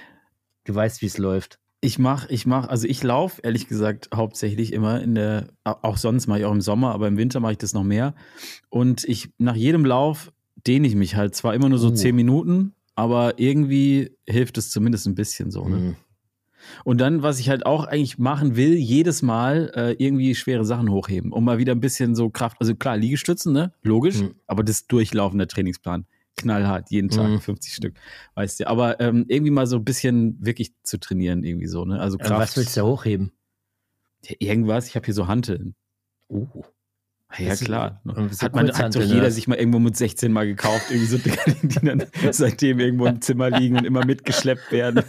Du weißt, wie es läuft. Ich mach, ich mach, also ich laufe ehrlich gesagt hauptsächlich immer in der, auch sonst mache ich auch im Sommer, aber im Winter mache ich das noch mehr. Und ich, nach jedem Lauf dehne ich mich halt zwar immer nur so uh. zehn Minuten, aber irgendwie hilft es zumindest ein bisschen so. Ne? Mhm. Und dann, was ich halt auch eigentlich machen will, jedes Mal äh, irgendwie schwere Sachen hochheben, um mal wieder ein bisschen so Kraft, also klar, Liegestützen, ne? Logisch, mhm. aber das durchlaufende Trainingsplan knallhart, jeden Tag mhm. 50 Stück, weißt du. Aber ähm, irgendwie mal so ein bisschen wirklich zu trainieren, irgendwie so, ne? Also Kraft. was willst du hochheben? Ja, irgendwas, ich habe hier so Hanteln. Oh. Ja, klar. Hat, man, hat doch jeder sich mal irgendwo mit 16 mal gekauft, irgendwie so <laughs> Dinger, die dann seitdem irgendwo im Zimmer liegen und immer mitgeschleppt werden.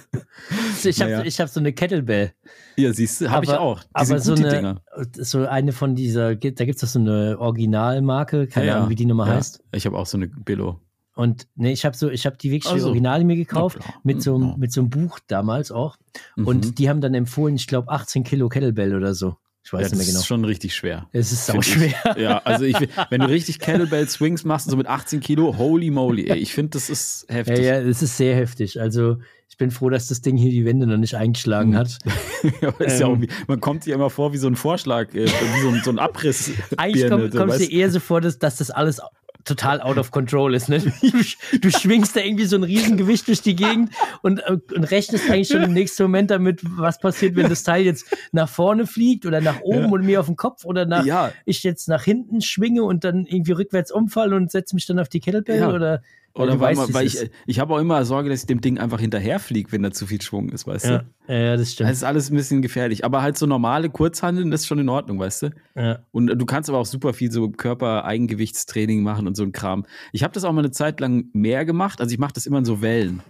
Ich habe naja. hab so eine Kettlebell. Ja, siehst du, habe ich auch. aber so eine, Dinger. so eine von dieser, da gibt es doch so eine Originalmarke, keine ja, Ahnung, wie die Nummer ja. heißt. Ich habe auch so eine Billo. Und ne, ich habe so, ich habe die wirklich also, Originale mir gekauft, mit so, ja. mit so einem Buch damals auch. Mhm. Und die haben dann empfohlen, ich glaube, 18 Kilo Kettlebell oder so. Ich weiß ja, nicht mehr genau. Das ist schon richtig schwer. Es ist sau schwer. Ich. Ja, also ich, wenn du richtig Kettlebell Swings machst, so mit 18 Kilo, holy moly, ey, ich finde, das ist heftig. Ja, ja, es ist sehr heftig. Also ich bin froh, dass das Ding hier die Wände noch nicht eingeschlagen mhm. hat. <laughs> ja, ähm, ja man kommt sich immer vor wie so ein Vorschlag, äh, wie so ein, so ein Abriss. Eigentlich komm, kommst du dir eher so vor, dass, dass das alles total out of control ist. Ne? <laughs> Du, du schwingst da irgendwie so ein Riesengewicht durch die Gegend und, äh, und rechnest eigentlich schon im <laughs> nächsten Moment damit, was passiert, wenn das Teil jetzt nach vorne fliegt oder nach oben ja. und mir auf den Kopf oder nach ja. ich jetzt nach hinten schwinge und dann irgendwie rückwärts umfalle und setze mich dann auf die Kettlebell ja. oder oder weil, weißt, weil ich, ich habe auch immer Sorge, dass ich dem Ding einfach hinterherfliege, wenn da zu viel Schwung ist, weißt ja. du? Ja, das stimmt. Das ist alles ein bisschen gefährlich. Aber halt so normale Kurzhandeln, das ist schon in Ordnung, weißt du? Ja. Und du kannst aber auch super viel so Körpereigengewichtstraining machen und so ein Kram. Ich habe das auch mal eine Zeit lang mehr gemacht. Also ich mache das immer in so Wellen.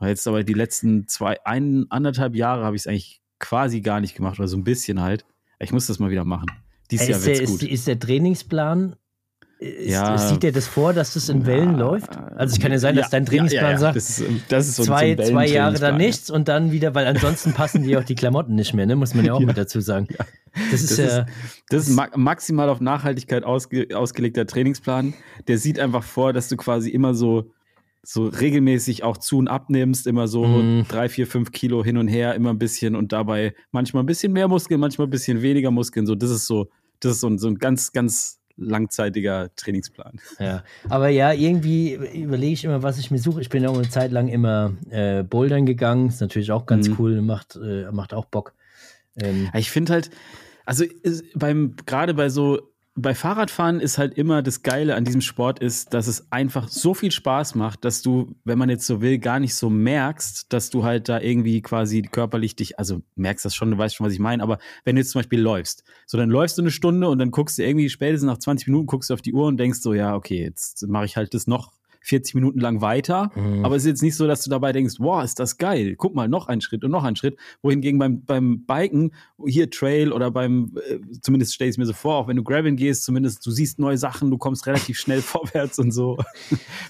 Jetzt aber die letzten zwei, ein, anderthalb Jahre habe ich es eigentlich quasi gar nicht gemacht oder so ein bisschen halt. Ich muss das mal wieder machen. Dieses Jahr wird's gut. Ist, ist der Trainingsplan ist, ja. Sieht er das vor, dass das in Wellen ja. läuft? Also es kann ja sein, dass ja, dein Trainingsplan sagt, das ist, das ist so zwei, zwei Jahre dann nichts und dann wieder, weil ansonsten passen dir auch die Klamotten nicht mehr, ne? muss man ja auch mit dazu sagen. Das ist das ja. Ist, das ist maximal auf Nachhaltigkeit ausge, ausgelegter Trainingsplan. Der sieht einfach vor, dass du quasi immer so so regelmäßig auch zu und abnimmst, immer so mm. drei, vier, fünf Kilo hin und her, immer ein bisschen und dabei manchmal ein bisschen mehr Muskeln, manchmal ein bisschen weniger Muskeln. So, das ist so, das ist so, so ein ganz, ganz langzeitiger Trainingsplan. Ja, aber ja, irgendwie überlege ich immer, was ich mir suche. Ich bin auch eine Zeit lang immer äh, bouldern gegangen. Ist natürlich auch ganz mhm. cool, macht, äh, macht auch Bock. Ähm, ich finde halt, also beim gerade bei so bei Fahrradfahren ist halt immer das Geile an diesem Sport ist, dass es einfach so viel Spaß macht, dass du, wenn man jetzt so will, gar nicht so merkst, dass du halt da irgendwie quasi körperlich dich, also merkst das schon, du weißt schon, was ich meine, aber wenn du jetzt zum Beispiel läufst, so dann läufst du eine Stunde und dann guckst du irgendwie spätestens nach 20 Minuten, guckst du auf die Uhr und denkst so, ja, okay, jetzt mache ich halt das noch 40 Minuten lang weiter. Mhm. Aber es ist jetzt nicht so, dass du dabei denkst, wow, ist das geil. Guck mal, noch ein Schritt und noch ein Schritt. Wohingegen beim, beim Biken, hier Trail oder beim, äh, zumindest stelle ich es mir so vor, auch wenn du Graveln gehst, zumindest du siehst neue Sachen, du kommst relativ schnell <laughs> vorwärts und so.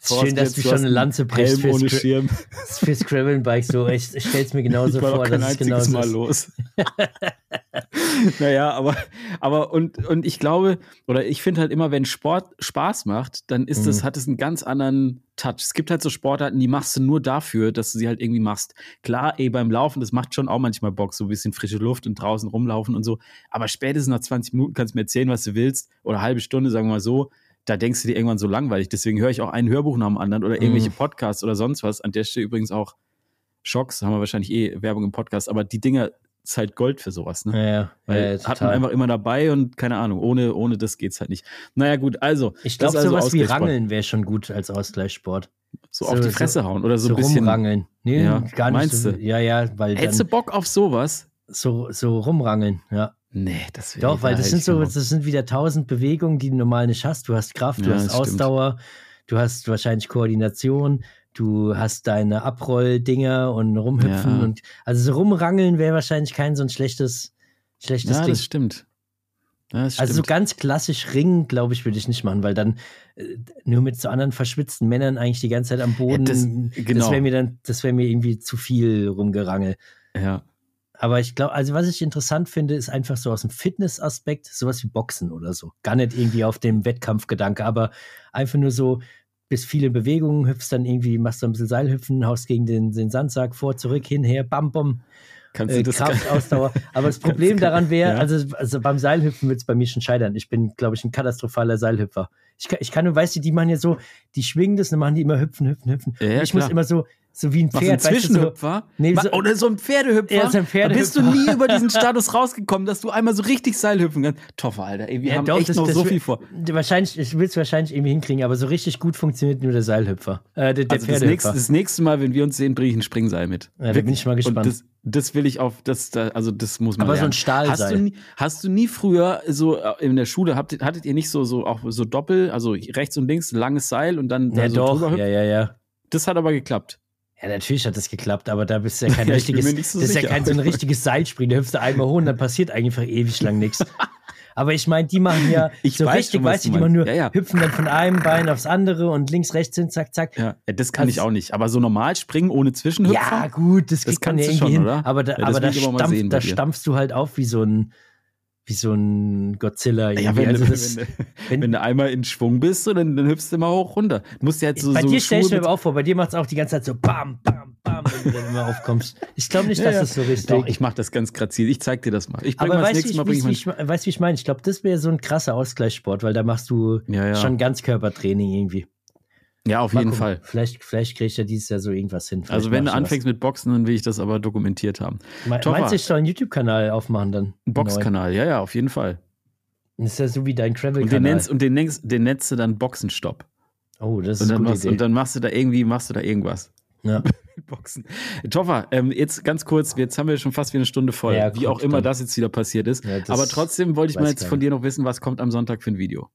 Schön, dass du schon eine Lanze brichst fürs, ohne Schirm. fürs Graveln-Bike. So, ich, ich stelle <laughs> es mir genauso vor. Kein dass einziges Mal los. <laughs> <laughs> naja, aber, aber und, und ich glaube, oder ich finde halt immer, wenn Sport Spaß macht, dann ist es, mhm. hat es einen ganz anderen Touch. Es gibt halt so Sportarten, die machst du nur dafür, dass du sie halt irgendwie machst. Klar, ey, beim Laufen, das macht schon auch manchmal Bock, so ein bisschen frische Luft und draußen rumlaufen und so. Aber spätestens nach 20 Minuten kannst du mir erzählen, was du willst, oder halbe Stunde, sagen wir mal so. Da denkst du dir irgendwann so langweilig. Deswegen höre ich auch ein Hörbuch nach dem anderen oder irgendwelche mhm. Podcasts oder sonst was. An der Stelle übrigens auch Schocks, haben wir wahrscheinlich eh Werbung im Podcast, aber die Dinger ist halt Gold für sowas, ne? Ja, ja. Weil ja, hat man einfach immer dabei und keine Ahnung, ohne, ohne das geht's halt nicht. Naja, gut, also. Ich glaube, also sowas wie Rangeln wäre schon gut als Ausgleichssport. So, so auf die Fresse so, hauen oder so, so ein bisschen. Rumrangeln. Nee, ja, gar nicht. Meinst du? Ja, ja, weil. Hättest du Bock auf sowas? So, so rumrangeln, ja. Nee, das Doch, weil das sind so, das sind wieder tausend Bewegungen, die du normal nicht hast. Du hast Kraft, du ja, hast Ausdauer, stimmt. du hast wahrscheinlich Koordination, du hast deine Abrolldinger und rumhüpfen ja. und also so rumrangeln wäre wahrscheinlich kein so ein schlechtes, schlechtes ja, Ding. Das stimmt. Ja, das also so ganz klassisch Ringen, glaube ich, würde ich nicht machen, weil dann äh, nur mit so anderen verschwitzten Männern eigentlich die ganze Zeit am Boden. das, genau. das wäre mir dann, das wäre mir irgendwie zu viel rumgerangel. Ja. Aber ich glaube, also was ich interessant finde, ist einfach so aus dem Fitnessaspekt, sowas wie Boxen oder so. Gar nicht irgendwie auf dem Wettkampfgedanke, aber einfach nur so, bist viele Bewegungen, hüpfst dann irgendwie, machst du ein bisschen Seilhüpfen, haust gegen den, den Sandsack vor, zurück, hinher, bam, bam. Kannst du äh, das Kraft, <laughs> Ausdauer. Aber das Problem daran <laughs> wäre, ja. also, also beim Seilhüpfen wird es bei mir schon scheitern. Ich bin, glaube ich, ein katastrophaler Seilhüpfer. Ich kann, ich kann nur, weißt du, die machen ja so, die schwingen das, dann machen die immer hüpfen, hüpfen, hüpfen. Ja, ich klar. muss immer so, So wie ein Pferd. Was, ein Zwischenhüpfer? So, nee, so, Oder so ein Pferdehüpfer? Ja, so ein Pferdehüpfer. Da bist du nie über diesen <laughs> Status rausgekommen, dass du einmal so richtig Seil hüpfen kannst. Toffer, Alter. Ey, wir ja, haben doch, echt das, noch das so viel vor. Wahrscheinlich, ich will es wahrscheinlich irgendwie hinkriegen, aber so richtig gut funktioniert nur der Seilhüpfer. Äh, der, der also das nächste, das nächste, Mal, wenn wir uns sehen, bringe ich ein Springseil mit. Ja, da bin ich mal gespannt. Das, das, will ich auf, das, also das muss man Aber lernen. so ein Stahlseil. Hast du, nie, hast du nie früher so äh, in der Schule, habt, hattet ihr nicht so, so auch so Doppel, also rechts und links, langes Seil und dann ja, da so doch. drüber hüpfen? Ja, ja, ja. Das hat aber geklappt. Ja, natürlich hat das geklappt, aber da bist du ja <laughs> kein ja, richtiges, so das ist ja kein so ein richtiges Seilspringen. Da hüpfst du einmal hoch und dann passiert einfach ewig lang nichts. <laughs> Aber ich meine, die machen ja ich so weiß richtig, schon, weißt du, die machen nur ja, ja. hüpfen dann von einem Bein aufs andere und links, rechts hin, zack, zack. Ja, das kann also, ich auch nicht. Aber so normal springen ohne Zwischenhüpfen? Ja, gut, das, das kann ja irgendwie schon, hin. Oder? Aber da, aber da, stampf, da stampfst du halt auf wie so ein, wie so ein Godzilla. Ja, wenn, also das, wenn, <laughs> wenn, wenn, du einmal in Schwung bist, dann, dann hüpfst du immer hoch runter. Du musst ja jetzt so, bei so dir stell ich mir aber auch vor, bei dir macht es auch die ganze Zeit so bam, bam, bam, wenn du dann immer aufkommst. Ich glaube nicht, ja, dass ja. das so richtig Doch, ich mache das ganz grazil. Ich zeig dir das mal. Ich aber weißt du, wie, ich, weißt, wie ich meine? Ich glaube, das wäre so ein krasser Ausgleichssport, weil da machst du ja, schon Ganzkörpertraining irgendwie. Ja, auf Mal jeden gucken. Fall. Vielleicht, vielleicht kriege ich ja dieses Jahr so irgendwas hin. Vielleicht also wenn du anfängst was. mit Boxen, dann will ich das aber dokumentiert haben. Me Toffer. Meinst du, ich soll einen YouTube-Kanal aufmachen dann? Ein Boxkanal, ja, ja, auf jeden Fall. Das ist ja so wie dein Travel-Kanal. Und den nennst, und den nennst, den nennst du dann Boxenstopp. Oh, das ist und dann, machst, und dann machst du da irgendwie, machst du da irgendwas. Ja. <laughs> Boxen. Toffer, ähm, jetzt ganz kurz, jetzt haben wir schon fast wie eine Stunde voll, ja, wie auch immer dann. das jetzt wieder passiert ist. Ja, Aber trotzdem wollte ich mal jetzt von dir noch wissen, was kommt am Sonntag für ein Video?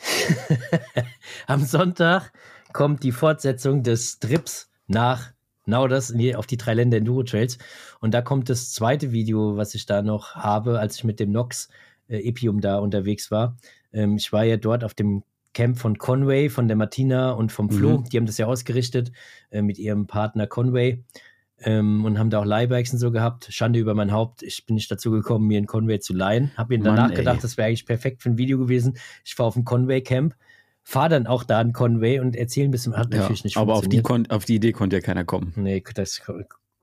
<laughs> am Sonntag kommt die Fortsetzung des Trips nach Nauders auf die drei Länder Enduro Trails. Und da kommt das zweite Video, was ich da noch habe, als ich mit dem Nox äh, Epium da unterwegs war. Ähm, ich war ja dort auf dem Camp von Conway, von der Martina und vom Flo. Mhm. Die haben das ja ausgerichtet äh, mit ihrem Partner Conway ähm, und haben da auch Leihbikes und so gehabt. Schande über mein Haupt. Ich bin nicht dazu gekommen, mir einen Conway zu leihen. Habe mir danach Mann, gedacht, das wäre eigentlich perfekt für ein Video gewesen. Ich war auf dem Conway Camp, fahre dann auch da einen Conway und erzähle ein bisschen. Hat natürlich ja, nicht Aber auf die, auf die Idee konnte ja keiner kommen. Nee, das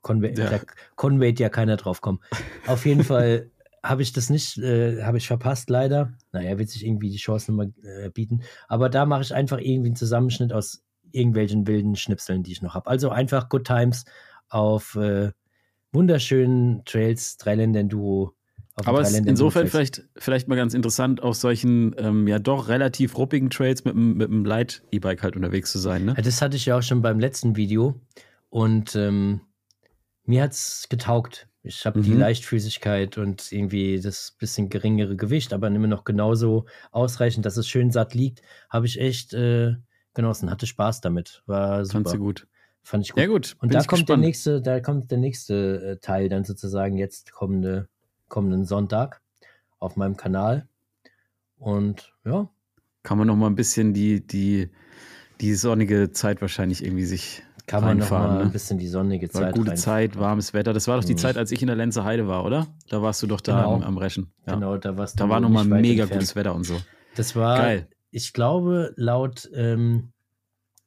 Conway, ja. da Conway ja keiner drauf kommen. Auf jeden <laughs> Fall habe ich das nicht, äh, habe ich verpasst leider. Naja, wird sich irgendwie die Chance nochmal äh, bieten. Aber da mache ich einfach irgendwie einen Zusammenschnitt aus irgendwelchen wilden Schnipseln, die ich noch habe. Also einfach Good Times auf äh, wunderschönen Trails, Dreiländer-Enduro. Aber es ist insofern vielleicht, vielleicht mal ganz interessant, auf solchen ähm, ja doch relativ ruppigen Trails mit, mit einem Light-E-Bike halt unterwegs zu sein. Ne? Ja, das hatte ich ja auch schon beim letzten Video und ähm, mir hat es getaugt. Ich habe mhm. die Leichtfüßigkeit und irgendwie das bisschen geringere Gewicht, aber immer noch genauso ausreichend, dass es schön satt liegt, habe ich echt äh, genossen, hatte Spaß damit. War super. Fandst du gut. Fand ich gut. Ja, gut. Und da kommt gespannt. der nächste, da kommt der nächste äh, Teil dann sozusagen jetzt kommende, kommenden Sonntag auf meinem Kanal. Und ja. Kann man noch mal ein bisschen die, die, die sonnige Zeit wahrscheinlich irgendwie sich kann man noch mal ne? ein bisschen die sonnige Zeit. War gute Zeit, warmes Wetter. Das war doch die mhm. Zeit, als ich in der Lenzer Heide war, oder? Da warst du doch da genau. am, am, Reschen. Ja. Genau, da warst du. Da war nochmal mega entfernt. gutes Wetter und so. Das war, Geil. ich glaube, laut ähm,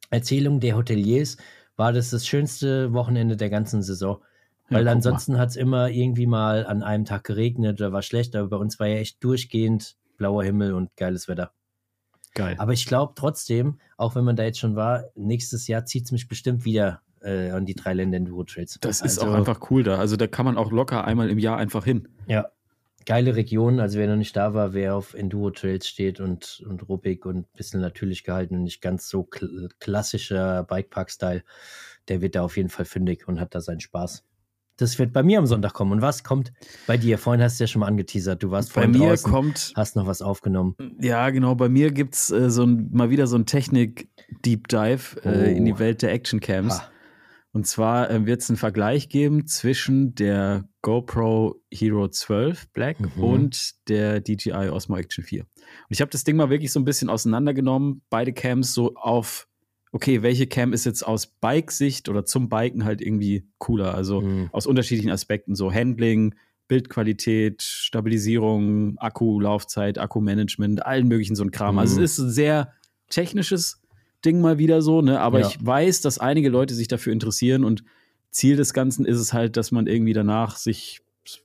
Erzählung der Hoteliers war das das schönste Wochenende der ganzen Saison. Weil ja, ansonsten hat es immer irgendwie mal an einem Tag geregnet oder war schlecht, aber bei uns war ja echt durchgehend blauer Himmel und geiles Wetter. Geil. Aber ich glaube trotzdem, auch wenn man da jetzt schon war, nächstes Jahr zieht es mich bestimmt wieder äh, an die drei Länder Enduro Trails. Das ist also, auch einfach cool da. Also da kann man auch locker einmal im Jahr einfach hin. Ja. Geile Region. Also wer noch nicht da war, wer auf Enduro Trails steht und, und ruppig und ein bisschen natürlich gehalten und nicht ganz so kl klassischer Bikepark-Style, der wird da auf jeden Fall fündig und hat da seinen Spaß. Das wird bei mir am Sonntag kommen. Und was kommt bei dir? Vorhin hast du ja schon mal angeteasert. Du warst bei mir draußen, kommt, hast noch was aufgenommen. Ja, genau. Bei mir gibt es äh, so ein, mal wieder so ein Technik-Deep Dive äh, in die oh. Welt der Action Cams. Und zwar äh, wird es einen Vergleich geben zwischen der GoPro Hero 12 Black mhm. und der DJI Osmo Action 4. Und ich habe das Ding mal wirklich so ein bisschen auseinandergenommen, beide Cams so auf okay, welche Cam ist jetzt aus Bike-Sicht oder zum Biken halt irgendwie cooler? Also mhm. aus unterschiedlichen Aspekten, so Handling, Bildqualität, Stabilisierung, Akkulaufzeit, Akkumanagement, allen möglichen so ein Kram. Mhm. Also es ist ein sehr technisches Ding mal wieder so, ne? Aber ja. ich weiß, dass einige Leute sich dafür interessieren und Ziel des Ganzen ist es halt, dass man irgendwie danach sich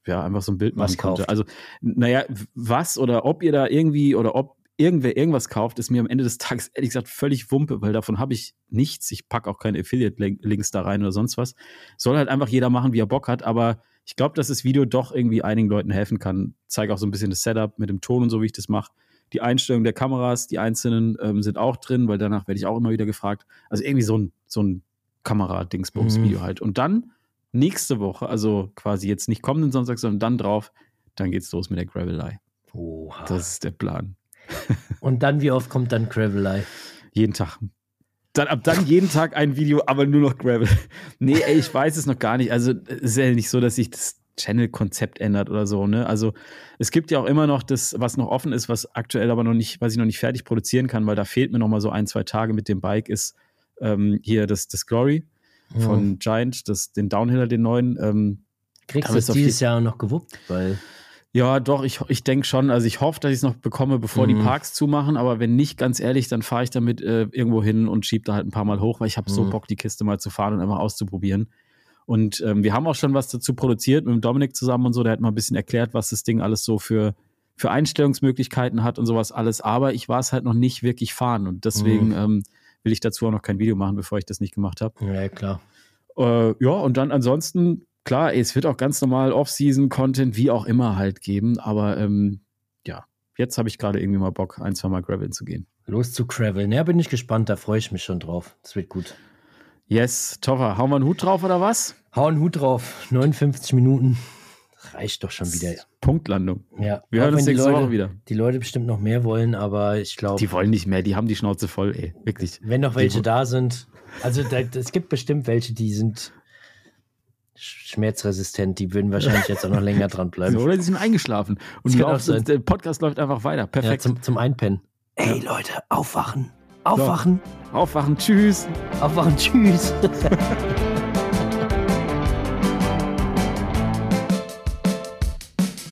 ja einfach so ein Bild machen was konnte. Kauft. Also, naja, was oder ob ihr da irgendwie oder ob irgendwer irgendwas kauft, ist mir am Ende des Tages ehrlich gesagt völlig Wumpe, weil davon habe ich nichts. Ich packe auch keine Affiliate-Links da rein oder sonst was. Soll halt einfach jeder machen, wie er Bock hat, aber ich glaube, dass das Video doch irgendwie einigen Leuten helfen kann. Zeige auch so ein bisschen das Setup mit dem Ton und so, wie ich das mache. Die Einstellung der Kameras, die einzelnen ähm, sind auch drin, weil danach werde ich auch immer wieder gefragt. Also irgendwie so ein, so ein Kamera-Dingsbums-Video mhm. halt. Und dann nächste Woche, also quasi jetzt nicht kommenden Sonntag, sondern dann drauf, dann geht's los mit der Gravelei. Oha. Das ist der Plan. <laughs> Und dann, wie oft kommt dann Gravelei? Jeden Tag. Dann, ab dann jeden Tag ein Video, aber nur noch Gravel. <laughs> Nee, ey, ich weiß es noch gar nicht. Also, es ist ja nicht so, dass sich das Channel-Konzept ändert oder so, ne? Also, es gibt ja auch immer noch das, was noch offen ist, was aktuell aber noch nicht, was ich noch nicht fertig produzieren kann, weil da fehlt mir noch mal so ein, zwei Tage mit dem Bike, ist ähm, hier das, das Glory mhm. von Giant, das, den Downhiller, den neuen. Ähm, Kriegst du es dieses Jahr noch gewuppt? Weil ja, doch, ich, ich denke schon. Also ich hoffe, dass ich es noch bekomme, bevor mhm. die Parks zumachen. Aber wenn nicht, ganz ehrlich, dann fahre ich damit äh, irgendwo hin und schiebe da halt ein paar Mal hoch, weil ich habe mhm. so Bock, die Kiste mal zu fahren und einfach auszuprobieren. Und ähm, wir haben auch schon was dazu produziert mit dem Dominik zusammen und so. Der hat mal ein bisschen erklärt, was das Ding alles so für, für Einstellungsmöglichkeiten hat und sowas alles. Aber ich war es halt noch nicht wirklich fahren. Und deswegen mhm. ähm, will ich dazu auch noch kein Video machen, bevor ich das nicht gemacht habe. Ja, klar. Äh, ja, und dann ansonsten klar, es wird auch ganz normal Off-Season-Content, wie auch immer halt geben, aber ähm, ja, jetzt habe ich gerade irgendwie mal Bock, ein, zwei Mal graveln zu gehen. Los zu graveln. Ja, bin ich gespannt, da freue ich mich schon drauf. Das wird gut. Yes, Toffer, hauen wir einen Hut drauf oder was? Hau einen Hut drauf. 59 Minuten. Reicht doch schon wieder. Punktlandung. Ja. Wir hören uns nächste Leute, Woche wieder. Die Leute bestimmt noch mehr wollen, aber ich glaube. Die wollen nicht mehr, die haben die Schnauze voll, ey. Wirklich. Wenn noch welche da sind. Also da, es gibt bestimmt welche, die sind schmerzresistent, die würden wahrscheinlich jetzt auch noch länger dran bleiben. oder die sind eingeschlafen. Und läuft, der Podcast läuft einfach weiter. Perfekt. Ja, zum, zum Einpennen. Ey ja. Leute, aufwachen. Aufwachen. So. Aufwachen. Tschüss. Aufwachen. Tschüss. <laughs>